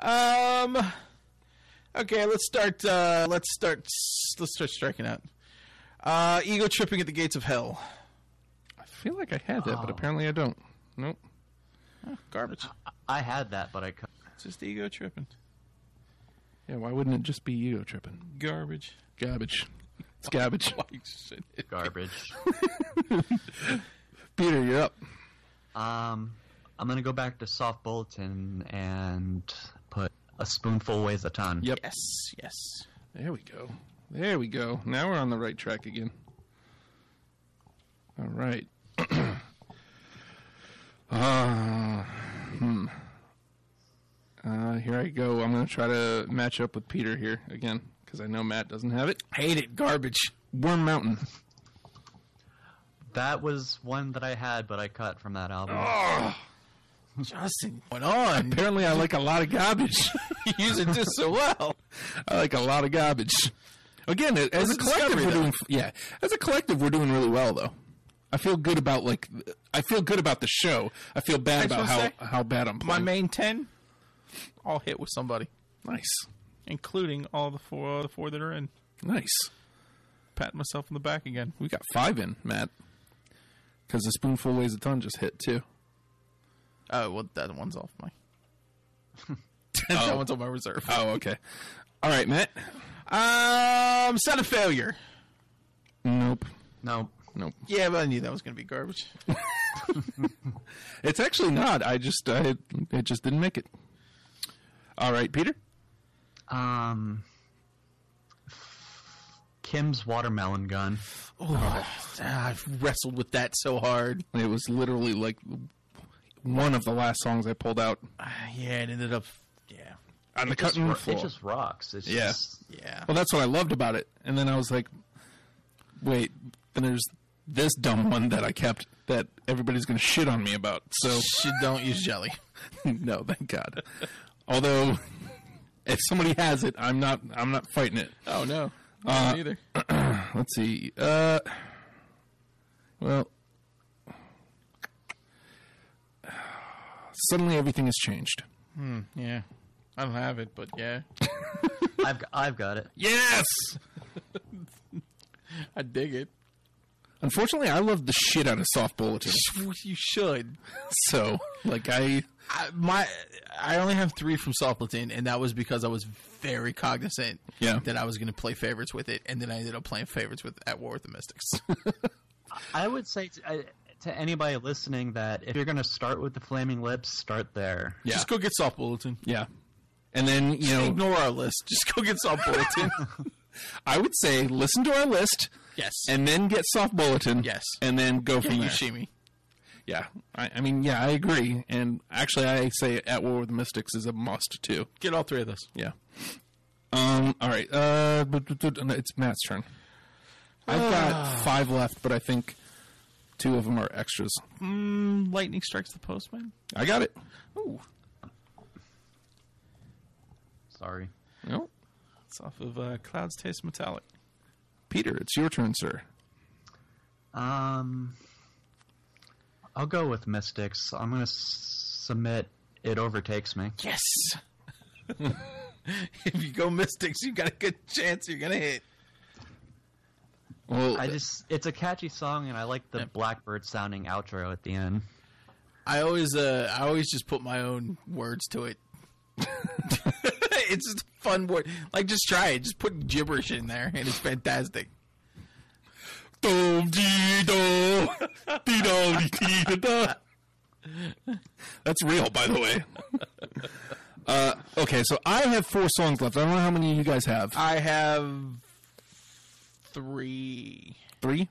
Um. Okay, let's start. Uh, let's start. Let's start striking out. Uh, ego tripping at the gates of hell. I feel like I had that, but apparently I don't. Nope. Garbage. I had that, but I cut. Just ego tripping. Yeah, why wouldn't it just be ego tripping? Garbage. Garbage. [LAUGHS] It's garbage. Why should it- Garbage. Peter, you're up. um, I'm gonna go back to Soft Bulletin and put a spoonful weighs a ton. Yep. Yes. Yes. There we go. There we go. Now we're on the right track again. All right. [CLEARS THROAT] uh, hmm. Uh, here I go. I'm going to try to match up with Peter here again because I know Matt doesn't have it. Hate it. Garbage. Worm Mountain. That was one that I had, but I cut from that album. Oh, Justin, went on. Apparently, I like a lot of garbage. [LAUGHS] you use it just so well. I like a lot of garbage. Again, as a a collective, we're doing yeah. As a collective, we're doing really well, though. I feel good about like I feel good about the show. I feel bad I about how say, how bad I'm My main ten, I'll hit with somebody, nice, including all the four the four that are in. nice. Patting myself on the back again. We got five in, Matt. Because the spoonful weighs a ton just hit too. Oh well, that one's off my. [LAUGHS] that one's on my reserve. Oh, okay. All right, Matt. Um, set of failure. Nope. No, Nope. Yeah, but I knew that was going to be garbage. [LAUGHS] It's actually not. I just I, it just didn't make it. All right, Peter. Um, Kim's Watermelon Gun. Oh, I've wrestled with that so hard. It was literally like one of the last songs I pulled out Uh, yeah, it ended up. Yeah, on the just, cutting ro- floor. it just rocks. It's Yeah. just yeah. Well, that's what I loved about it. And then I was like, wait, then there's this dumb one that I kept that everybody's going to shit on me about. So, Shit, don't use jelly. [LAUGHS] no, thank God. Although, If somebody has it, I'm not. I'm not fighting it. Oh no, Uh, either. [CLEARS THROAT] Let's see. Uh, well, suddenly everything has changed. Yeah, I don't have it, but yeah, [LAUGHS] I've g- I've got it. Yes. [LAUGHS] I dig it. Unfortunately, I love the shit out of soft bulletin. [LAUGHS] You should. So, like, I I, my, I only have three from Soft Bulletin, and that was because I was very cognizant Yeah. that I was going to play favorites with it, and then I ended up playing favorites with At War with the Mystics. [LAUGHS] I would say to, I, to anybody listening that if you're going to start with the Flaming Lips, start there. yeah Just go get Soft Bulletin. yeah, and then you know Ignore our list. Just go get Soft Bulletin. [LAUGHS] I would say listen to our list yes. and then get soft bulletin. Yes. and then go from there. Yoshimi. Yeah, I, I mean, yeah, I agree. And actually, I say At War with the Mystics is a must too. Get all three of those. Yeah. Um. All right. Uh. but- but- but- It's Matt's turn. I've got five left, but I think two of them are extras. Mm, Lightning Strikes the Postman. I got it. Ooh. Sorry. No, It's off of uh, Clouds Taste Metallic. Peter, it's your turn, sir. Um, I'll go with Mystics. I'm going to s- submit It Overtakes Me. Yes. [LAUGHS] if you go Mystics, you've got a good chance you're going to hit. Well, I just, it's a catchy song, and I like the Blackbird sounding outro at the end. I always, uh, I always just put my own words to it. [LAUGHS] it's just a fun word. Like, just try it. Just put gibberish in there, and it's fantastic. Do dee do dee do dee dee da. That's real, by the way. Uh, okay, so I have four songs left. I don't know how many you guys have. I have three, Three.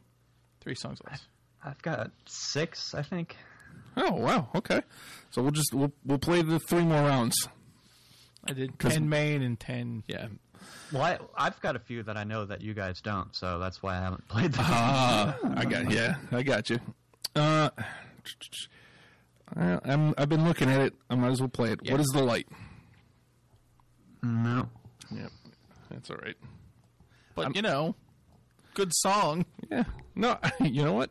three songs left. I've got six, I think. Oh wow. Okay. So we'll just we'll we'll play the three more rounds. I did ten main and ten. Yeah. Well, I, I've got a few that I know that you guys don't, so that's why I haven't [LAUGHS] played them. Ah, I got yeah, I got you. Uh, I- I'm I've been looking at it. I might as well play it. What is the light? no. Yeah, that's all right. But you know, good song. Yeah. No, [LAUGHS] you know what?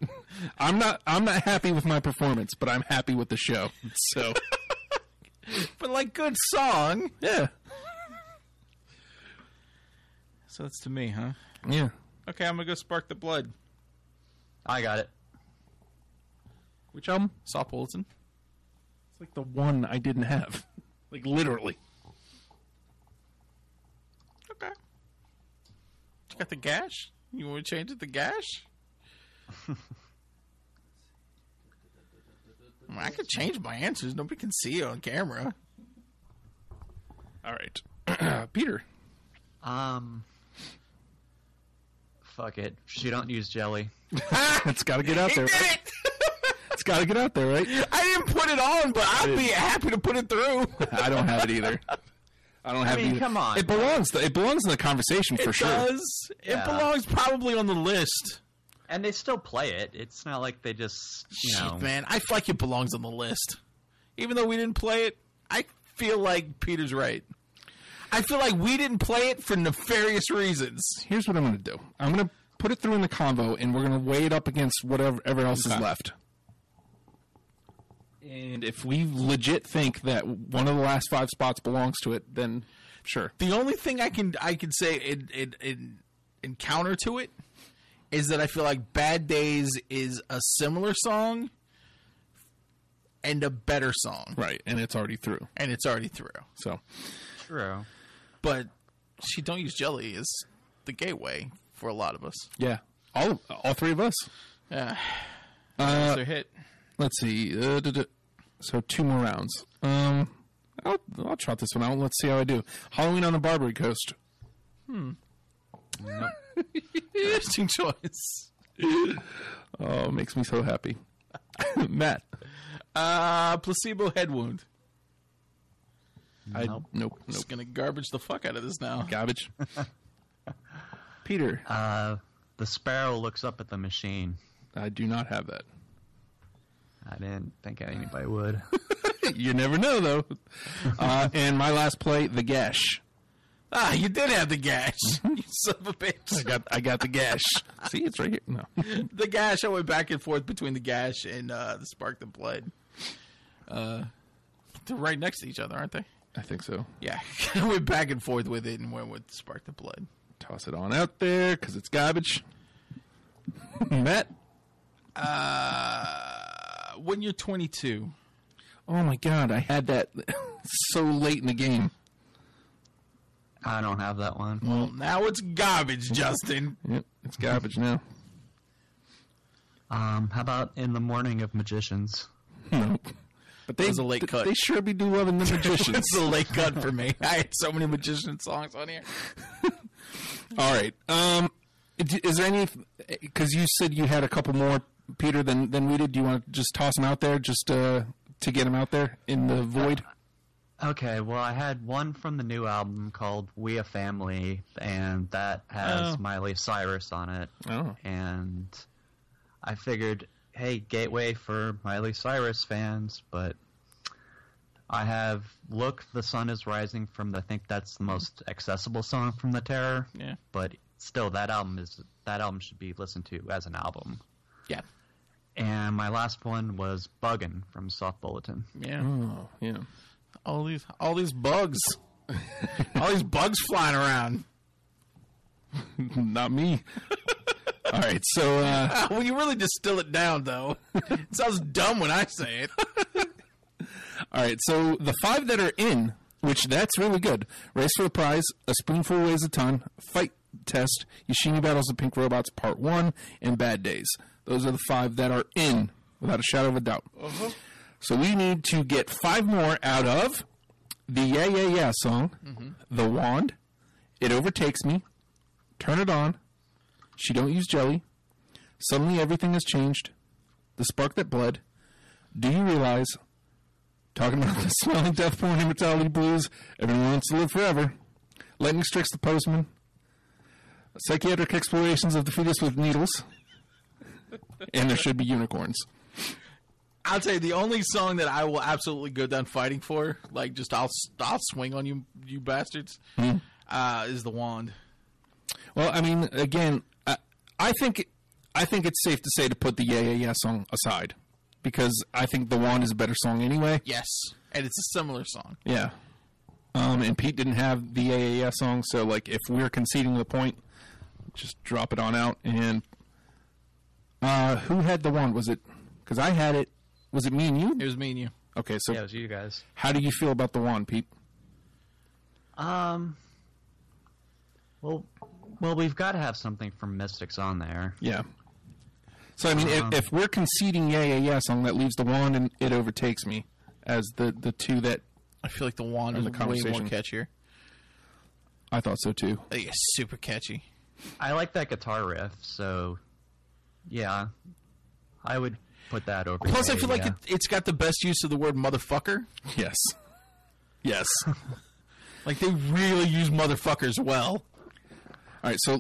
I'm not I'm not happy with my performance, but I'm happy with the show. So [LAUGHS] But like good song. yeah, So that's to me, huh? yeah. Okay, I'm gonna go spark that bled. I got it. Which album? Soft Bulletin. It's like the one I didn't have. [LAUGHS] Like literally. Okay. You got the gash? You want to change it to gash? [LAUGHS] I, mean, I could change my answers. Nobody can see it on camera. All right, [CLEARS THROAT] Peter. Um, fuck it. She don't use jelly. [LAUGHS] it's got to get out there. Right? It's got to get out there, right? I didn't put it on, but I'd be happy to put it through. I don't have it either. I don't have mean, it either. come on. It belongs. To, it belongs in the conversation for it sure. does. Yeah. It belongs probably on the list. And they still play it. It's not like they just, you know. Shit, man. I feel like it belongs on the list. Even though we didn't play it, I feel like Peter's right. I feel like we didn't play it for nefarious reasons. Here's what I'm going to do. I'm going to put it through in the convo, and we're going to weigh it up against whatever ever else is left. And if we legit think that one of the last five spots belongs to it, then sure. The only thing I can I can say in in, in, in counter to it is that I feel like Bad Days is a similar song and a better song, Right, and it's already through. and it's already through. So True. But she don't use jelly is the gateway for a lot of us. yeah, all all three of us. Yeah, Uh, hit. let's see. Uh, duh, duh. So two more rounds. Um, I'll I'll trot this one out. Let's see how I do. Halloween on the Barbary Coast. Hmm. [LAUGHS] Interesting choice. Oh, makes me so happy. [LAUGHS] Matt, Uh, placebo head wound. I Nope. nope nope Just gonna garbage the fuck out of this now. garbage. [LAUGHS] Peter, Uh, the sparrow looks up at the machine. I do not have that. I didn't think anybody would. [LAUGHS] [LAUGHS] you never know though. Uh, and my last play, the Gash. Ah, you did have the gash. you son of a I bitch. I got I got the gash. See, it's right here. No, the gash. I went back and forth between the gash and uh, the spark that bled. Uh, they're right next to each other, aren't they? I think so. Yeah. [LAUGHS] I went back and forth with it and went with spark that Bled. Toss it on out there because it's garbage. [LAUGHS] Matt. Uh, when you're 22, Oh my god, I had that [LAUGHS] so late in the game. I don't have that one. well, now it's garbage, Justin. Yep, it's garbage now. Um, how about in the morning of magicians? Nope. But they was a late cut. They sure be do loving the [LAUGHS] magicians. it's a late cut for me. I had so many magician songs on here. [LAUGHS] All right. Um, is there any? Because you said you had a couple more, Peter, than than we did. Do you want to just toss them out there, just uh, to get them out there in the void? Okay, well, I had one from the new album called "We a Family," and that has Oh. Miley Cyrus on it. Oh. And I figured, hey, gateway for Miley Cyrus fans, but I have "Look, the Sun Is Rising" from. The, I think that's the most accessible song from the Terror. Yeah. But still, that album is that album should be listened to as an album. Yeah. And my last one was "Buggin" from Soft Bulletin. Yeah. Oh, yeah. All these all these bugs. [LAUGHS] all these bugs flying around. Not me. [LAUGHS] All right. So uh, [LAUGHS] when you really distill it down though, it sounds dumb when I say it. [LAUGHS] All right, so the five that are in, which that's really good. Race for the prize, a spoonful weighs a ton, fight test, Yoshimi battles the pink robots part one, and bad days. Those are the five that are in, without a shadow of a doubt. So we need to get five more out of the Yeah Yeah Yeah song, the wand, it overtakes me, turn it on, she don't use jelly, suddenly everything has changed, the spark that bled. Do you realize Talking about the [LAUGHS] smelling death porn immortality blues. Everyone wants to live forever. Lightning strikes the postman. Psychiatric explorations of the fetus with needles. And there should be unicorns. I'll tell you the only song that I will absolutely go down fighting for, like just I'll I'll swing on you you bastards, uh, is the wand. Well, I mean, again, I, I think I think it's safe to say to put the Yeah Yeah Yeah song aside because I think the wand is a better song anyway. Yes, and it's a similar song. Yeah. Um, and Pete didn't have the AAS song, so like if we're conceding the point, just drop it on out. And uh, who had the one? Was it? Because I had it. Was it me and you? It was me and you. Okay, so Yeah, it was you guys. how do you feel about the one, Pete? Um. Well, well, we've got to have something from Mystics on there. Yeah. So I mean, Uh-huh. if, if we're conceding yeah yeah yeah song, that leaves the wand and it overtakes me as the the two that I feel like the wand In is the way more conversation. catchier. I thought so too. I think it's super catchy. I like that guitar riff, so yeah, I would put that over. Plus, I feel like yeah. it, it's got the best use of the word motherfucker. Yes. [LAUGHS] Yes. Like they really use motherfuckers well. All right, so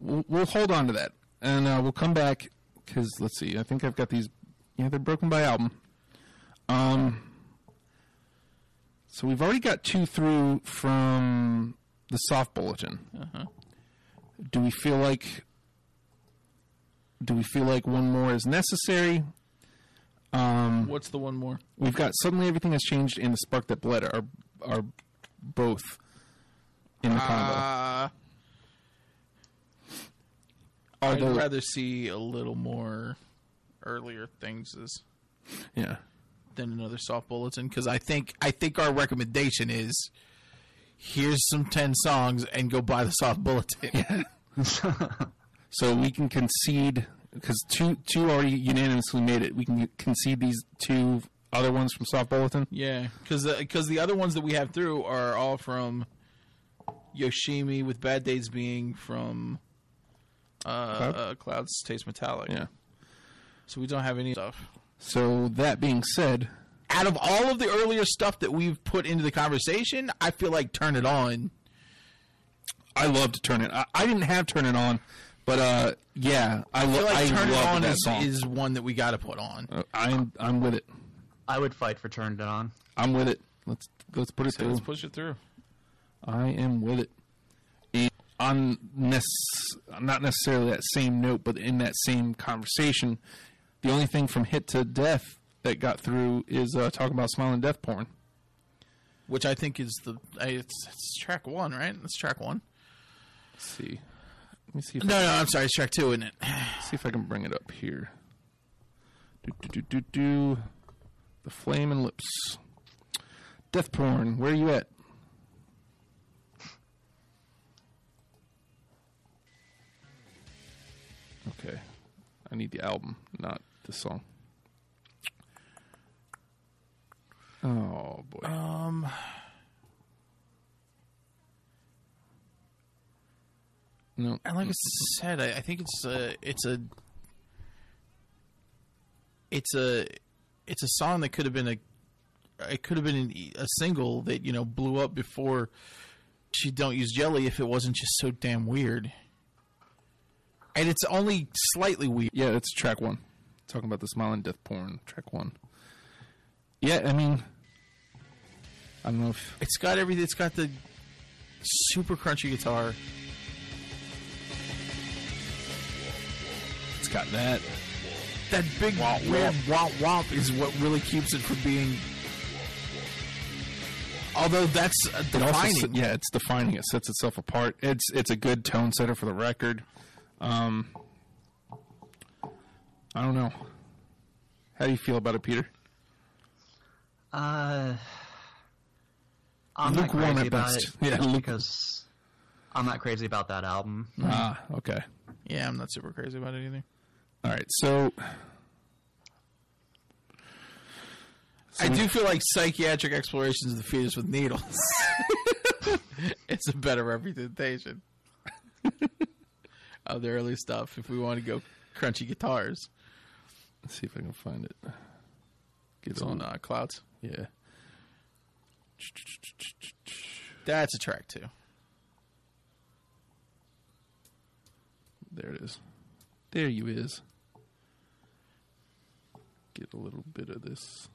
we'll, we'll hold on to that, and uh, we'll come back because let's see. I think I've got these. Yeah, they're broken by album. Um. So we've already got two through from the soft bulletin. Do we feel like? Do we feel like one more is necessary? Um, What's the one more? we've got suddenly everything has changed, and the spark that bled are are both in the combo. Uh, Are I'd rather see a little more earlier things as yeah. than another soft bulletin because I think I think our recommendation is here's some ten songs and go buy the soft bulletin. [LAUGHS] [LAUGHS] So we can concede because two two already unanimously made it. We can concede these two other ones from Soft Bulletin. Yeah, because because the other ones that we have through are all from Yoshimi, with Bad Days being from uh, Cloud? uh, Clouds Taste Metallic. Yeah. So we don't have any stuff. So that being said, Out of all of the earlier stuff that we've put into the conversation, I feel like Turn It On. I love to turn it. I, I didn't have turn it on, but uh, yeah, I, I lo- feel like I Turn It love On that is, song. is one that we got to put on. Uh, I'm I'm with it. I would fight for Turned It On. I'm with it. Let's let's put it So through. let's push it through. I am with it. On not necessarily that same note, but in that same conversation, the only thing from hit to death that got through is uh, talking about smiling death porn. which I think is the I- it's, it's track one, right? It's track one. Let's see. Let me see No, no, I'm sorry, it's track two, isn't it? [SIGHS] see if I can bring it up here. Do do do do do. The Flaming Lips. Death porn. Where are you at? Okay, I need the album, not the song. Oh boy. Um, no. and like I said, I, I think it's a it's a it's a it's a song that could have been a it could have been a single that you know blew up before she don't use jelly if it wasn't just so damn weird. And it's only slightly weird. Yeah, it's track one. Talking about the smiling death porn, track one. Yeah, I mean, I don't know if It's got everything. It's got the super crunchy guitar. it's got that. That big weird womp womp is what really keeps it from being. Although that's uh, It also, defining. yeah, it's defining. It sets itself apart. It's it's a good tone setter for the record. Um, I don't know. How do you feel about it, Peter? Uh, I'm not crazy about best. it Yeah, luke- because I'm not crazy about that album. Ah, okay. Yeah, I'm not super crazy about it either. All right. So, I do feel like psychiatric explorations of the fetus with needles. [LAUGHS] it's a better representation [LAUGHS] of the early stuff. If we want to go crunchy guitars, let's see if I can find it. Get it's on uh, clouds. Yeah. That's a track too. There it is. There you is. Get a little bit of this.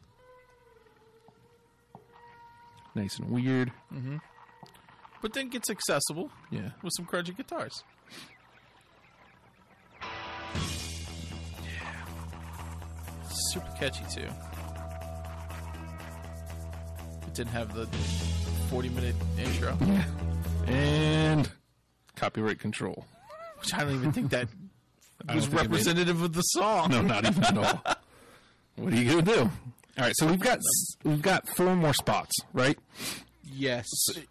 Nice and weird. But then gets accessible Yeah. with some crunchy guitars. Super catchy too. It didn't have the 40 minute intro, And copyright control. which I don't even think that [LAUGHS] was think it made it. representative of the song. No, not even at all. What are you gonna do? All right, so we've got we've got four more spots, right? Yes.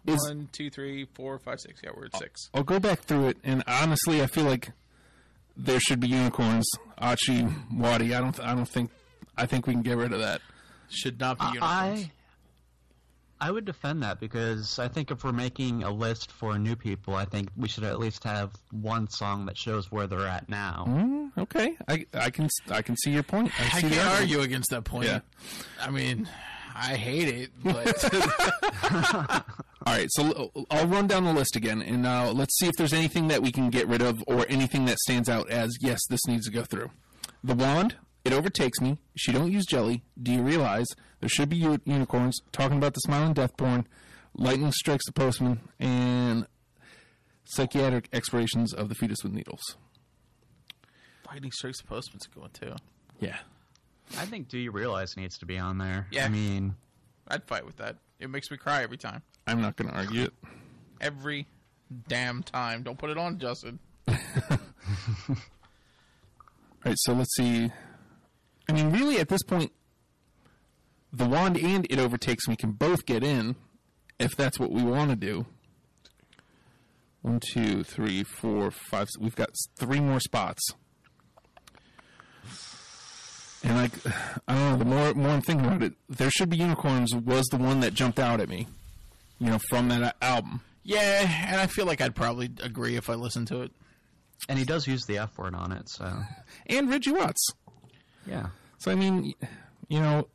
is- One, two, three, four, five, six. Yeah, we're at six. I'll go back through it, and honestly, I feel like there should be unicorns. Oczy Mlody. I don't. I don't think. I think we can get rid of that. Should not be unicorns. I I would defend that because I think if we're making a list for new people, I think we should at least have one song that shows where they're at now. Mm, okay, I I can I can see your point. I, I see can't the argument. argue against that point. Yeah. I mean, I hate it, but [LAUGHS] [LAUGHS] All right, so I'll run down the list again, and uh, let's see if there's anything that we can get rid of or anything that stands out as yes, this needs to go through. The wand, it overtakes me. She don't use jelly. Do you realize there should be u- unicorns? Talking about the smiling death porn, lightning strikes the postman, and psychiatric explorations of the fetus with needles. lightning strikes the postman's a good one too. Yeah, I think Do You Realize needs to be on there. Yeah. I mean, I'd fight with that. It makes me cry every time. I'm not going to argue it. Every damn time. Don't put it on, Justin. [LAUGHS] All right, so let's see. I mean, really, at this point, the wand and it overtakes me can both get in if that's what we want to do. One, two, three, four, five. We've got three more spots. And like, I don't know. The more more I'm thinking about it, there should be unicorns was the one that jumped out at me. You know, from that album. Yeah, and I feel like I'd probably agree if I listened to it. and he does use the F word on it, so And Reggie Watts. yeah. So I mean, you know,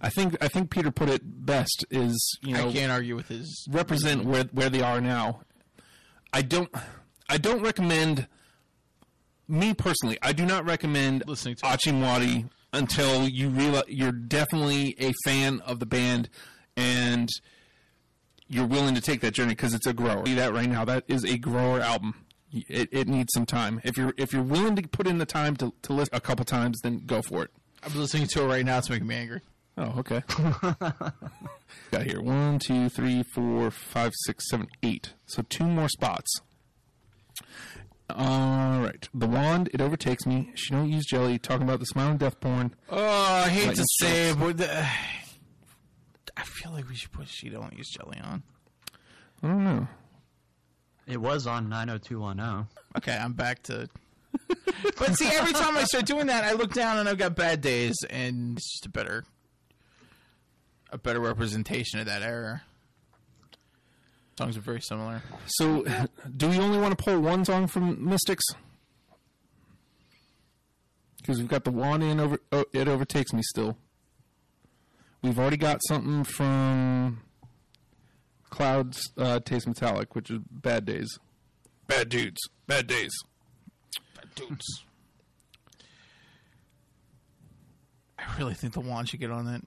I think I think Peter put it best is you know I can't argue with his. represent where where they are now. I don't I don't recommend me personally. I do not recommend Listening to Oczy Mlody until you realize you're definitely a fan of the band and you're willing to take that journey because it's a grower. See that right now. That is a grower album. It, it needs some time. If you're if you're willing to put in the time to to listen a couple times, then go for it. I'm listening to it right now. It's making me angry. Oh, okay. [LAUGHS] Got here one, two, three, four, five, six, seven, eight. So two more spots. All right. The wand, it overtakes me. She don't use jelly. Talking about the smiling death porn. Oh, I hate Lightning to say it, but the, I feel like we should put "She Don't Use Jelly" on. I don't know. It was on 90210. Okay, I'm back to. [LAUGHS] but see, every time I start doing that, I look down and I've got bad days, and it's just a better, a better representation of that era. Songs are very similar. So, do we only want to pull one song from Mystics? Because we've got the wand in over. Oh, it overtakes me still. We've already got something from Clouds uh, Taste Metallic, which is Bad Days. Bad dudes. Bad days. Bad dudes. I really think the wand should get on that.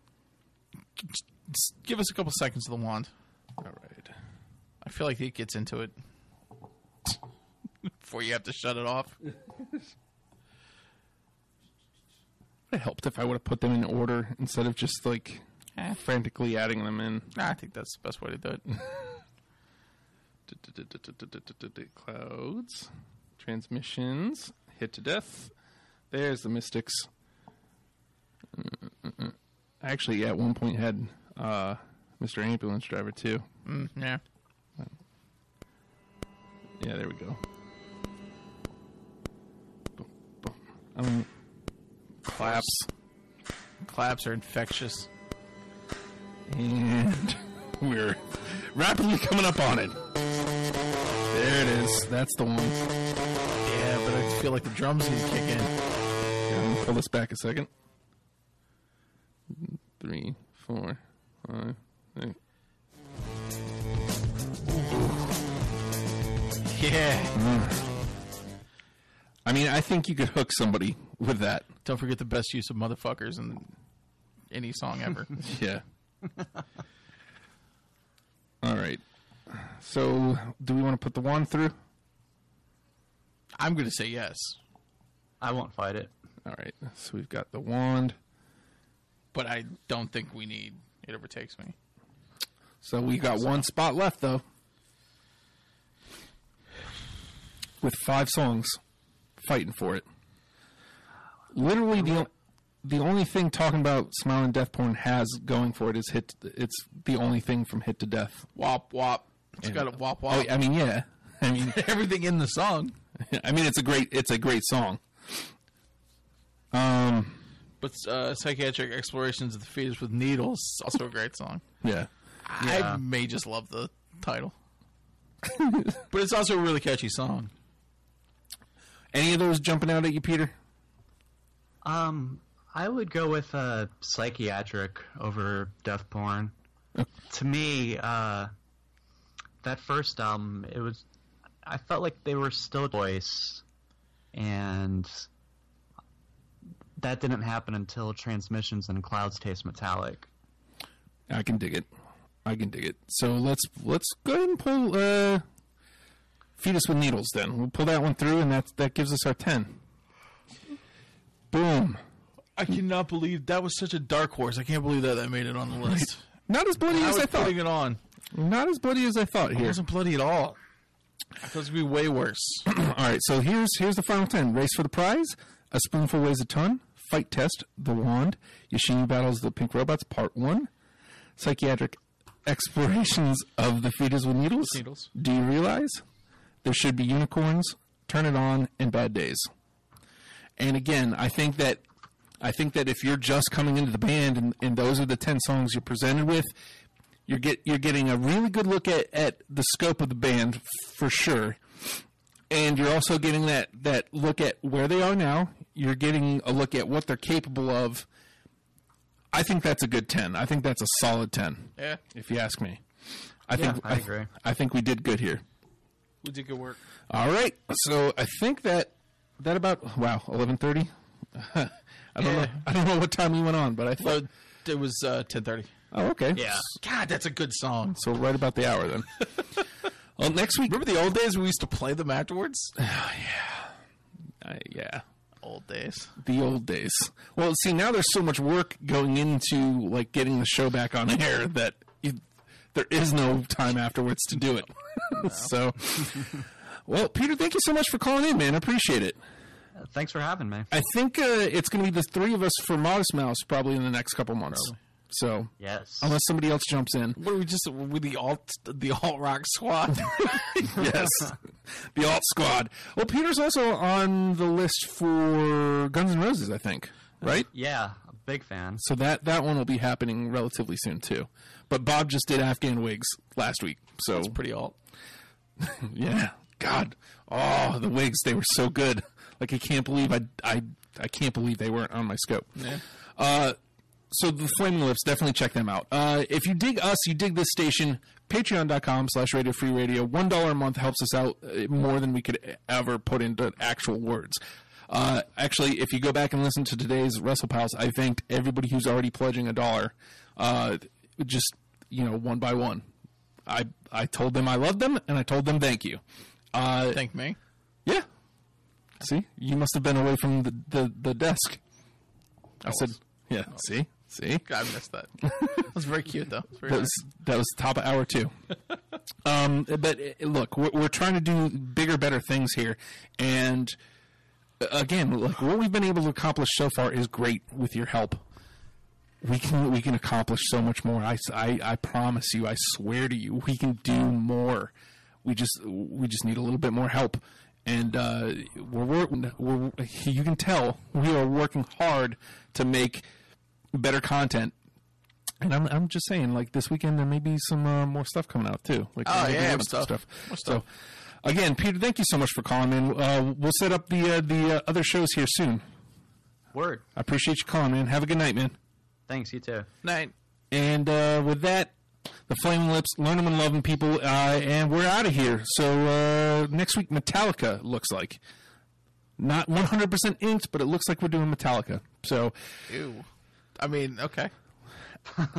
Just give us a couple seconds of the wand. All right. I feel like it gets into it [LAUGHS] before you have to shut it off. [LAUGHS] It helped if I would have put them in order instead of just like Eh. frantically adding them in. Nah, I think that's the best way to do it. [LAUGHS] Clouds, transmissions, hit to death. There's the Mystics. I actually, at one point, had uh, Mr. Ambulance Driver too. Mm, yeah. Yeah, there we go. I. Um, Claps. Claps are infectious. and [LAUGHS] we're rapidly coming up on it. There it is. That's the one. Yeah, but I feel like the drums need to kick in. Yeah, pull this back a second. Three, four, five, six. [LAUGHS] Yeah. Mm. I mean, I think you could hook somebody with that. Don't forget the best use of motherfuckers in any song ever. [LAUGHS] Yeah. [LAUGHS] All right. So, do we want to put the wand through? I'm going to say yes, I won't fight it. All right. So we've got the wand. but I don't think we need It Overtakes Me. So we got one spot left though. With five songs fighting for it. Literally the the only thing talking about Smiling Death Porn has going for it is hit it's the only thing from hit to death. Wop wop. It's got a wop wop. Oh, I mean yeah. I mean [LAUGHS] Everything in the song. [LAUGHS] I mean it's a great it's a great song. Um But uh, Psychiatric Explorations of the Fetus with Needles is also a great song. [LAUGHS] yeah. I Yeah. may just love the title. but it's also a really catchy song. Any of those jumping out at you, Peter? Um, I would go with uh, psychiatric over death porn. to me, uh, that first album, it was. I felt like they were still a voice, and that didn't happen until Transmissions and Clouds Taste Metallic. I can dig it. I can dig it. So let's let's go ahead and pull uh, fetus with needles. Then we'll pull that one through, and that that gives us our ten. Boom. I cannot believe that was such a dark horse. I can't believe that that made it on the list. Not as bloody I as I thought. putting it on. Not as bloody as I thought It here. wasn't bloody at all. I thought it to be way worse. [CLEARS THROAT] All right, so here's here's the final ten. Race for the prize. A spoonful weighs a ton. Fight test. The wand. Yoshimi battles the pink robots. Part one. Psychiatric explorations of the fetus with needles. Needles. Do you realize there should be unicorns? Turn it on and bad days. And again, I think that I think that if you're just coming into the band and, and those are the ten songs you're presented with, you're get you're getting a really good look at, at the scope of the band f- for sure. And you're also getting that, that look at where they are now. You're getting a look at what they're capable of. I think that's a good ten. I think that's a solid ten, Yeah, if you ask me. I Yeah, think I agree. I think we did good here. We did good work. All right. So I think that that about wow eleven thirty. [LAUGHS] I don't know. I don't know what time we went on, but I thought But it was uh, 10.30. Oh, okay. Yeah. God, that's a good song. So right about the hour then. [LAUGHS] well, next week. Remember the old days we used to play them afterwards? [SIGHS] Uh, yeah. old days. the old days. Well, see, now there's so much work going into like getting the show back on air that there is no time afterwards to do it. [LAUGHS] [LAUGHS] so, well, Peter, thank you so much for calling in, man. I appreciate it. Uh, Thanks for having me. I think uh, it's going to be the three of us for Modest Mouse probably in the next couple months. So, Yes. unless somebody else jumps in, What are we just with the alt the alt rock squad? [LAUGHS] yes, the Alt Squad. Well, Peter's also on the list for Guns N' Roses, I think. Right. yeah, a big fan. So that that one will be happening relatively soon too. But Bob just did Afghan Whigs last week, so Pretty alt. [LAUGHS] yeah. God, oh, the wigs they were so good. Like I can't believe I I I can't believe they weren't on my scope. Yeah. Uh, so the Flaming Lips, definitely check them out. Uh, if you dig us, you dig this station. Patreon.com slash Radio Free Radio. One dollar a month helps us out uh, more than we could ever put into actual words. Uh, actually, if you go back and listen to today's Wrestle Pals, I thanked everybody who's already pledging a dollar, uh, just you know, one by one. I I told them I loved them, and I told them thank you. Uh, Thank me. yeah. See, you must have been away from the the, the desk. I said, yeah. See, see. [LAUGHS] I missed that. That was very cute though. Very That was that was top of hour two. [LAUGHS] um, but uh, look, we're, we're trying to do bigger, better things here, and uh, again, look, what we've been able to accomplish so far is great with your help. We can we can accomplish so much more. I, I, I promise you. I swear to you, we can do more. We just we just need a little bit more help, and uh, we're, working. We're you can tell we are working hard to make better content and I'm, I'm just saying, like this weekend, there may be some uh, more stuff coming out too. Like Oh, yeah, more more stuff. More So, again, Peter, thank you so much for calling in. Uh, we'll set up the uh, the uh, other shows here soon. Word. I appreciate you calling, man. Have a good night, man. Thanks, you too. night. And uh, with that, the Flaming Lips, learn them and love them, people. Uh, and we're out of here. So uh, next week, Metallica looks like not 100% inked, but it looks like we're doing Metallica. So Ew. I mean, okay. [LAUGHS]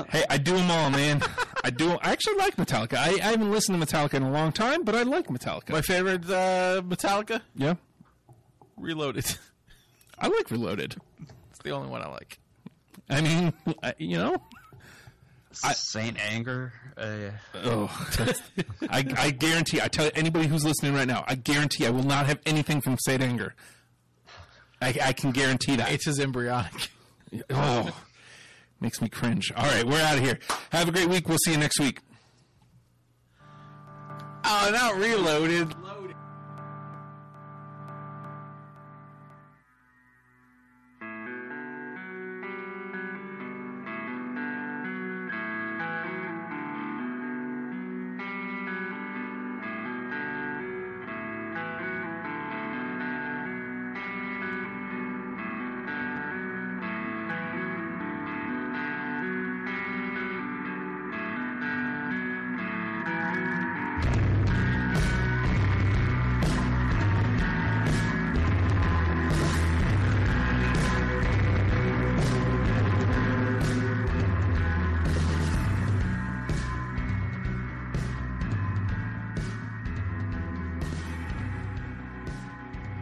Hey, I do them all, man. I do. I actually like Metallica. I, I haven't listened to Metallica in a long time, but I like Metallica. My favorite uh, Metallica, yeah, Reloaded. I like Reloaded. It's the only one I like. I mean, [LAUGHS] I, you know, Saint Anger. Uh, oh, I, I guarantee. I tell anybody who's listening right now, I guarantee I will not have anything from Saint Anger. I, I can guarantee that. It's his embryonic. [LAUGHS] oh, makes me cringe. All right, we're out of here. Have a great week. We'll see you next week. Oh, not Reloaded.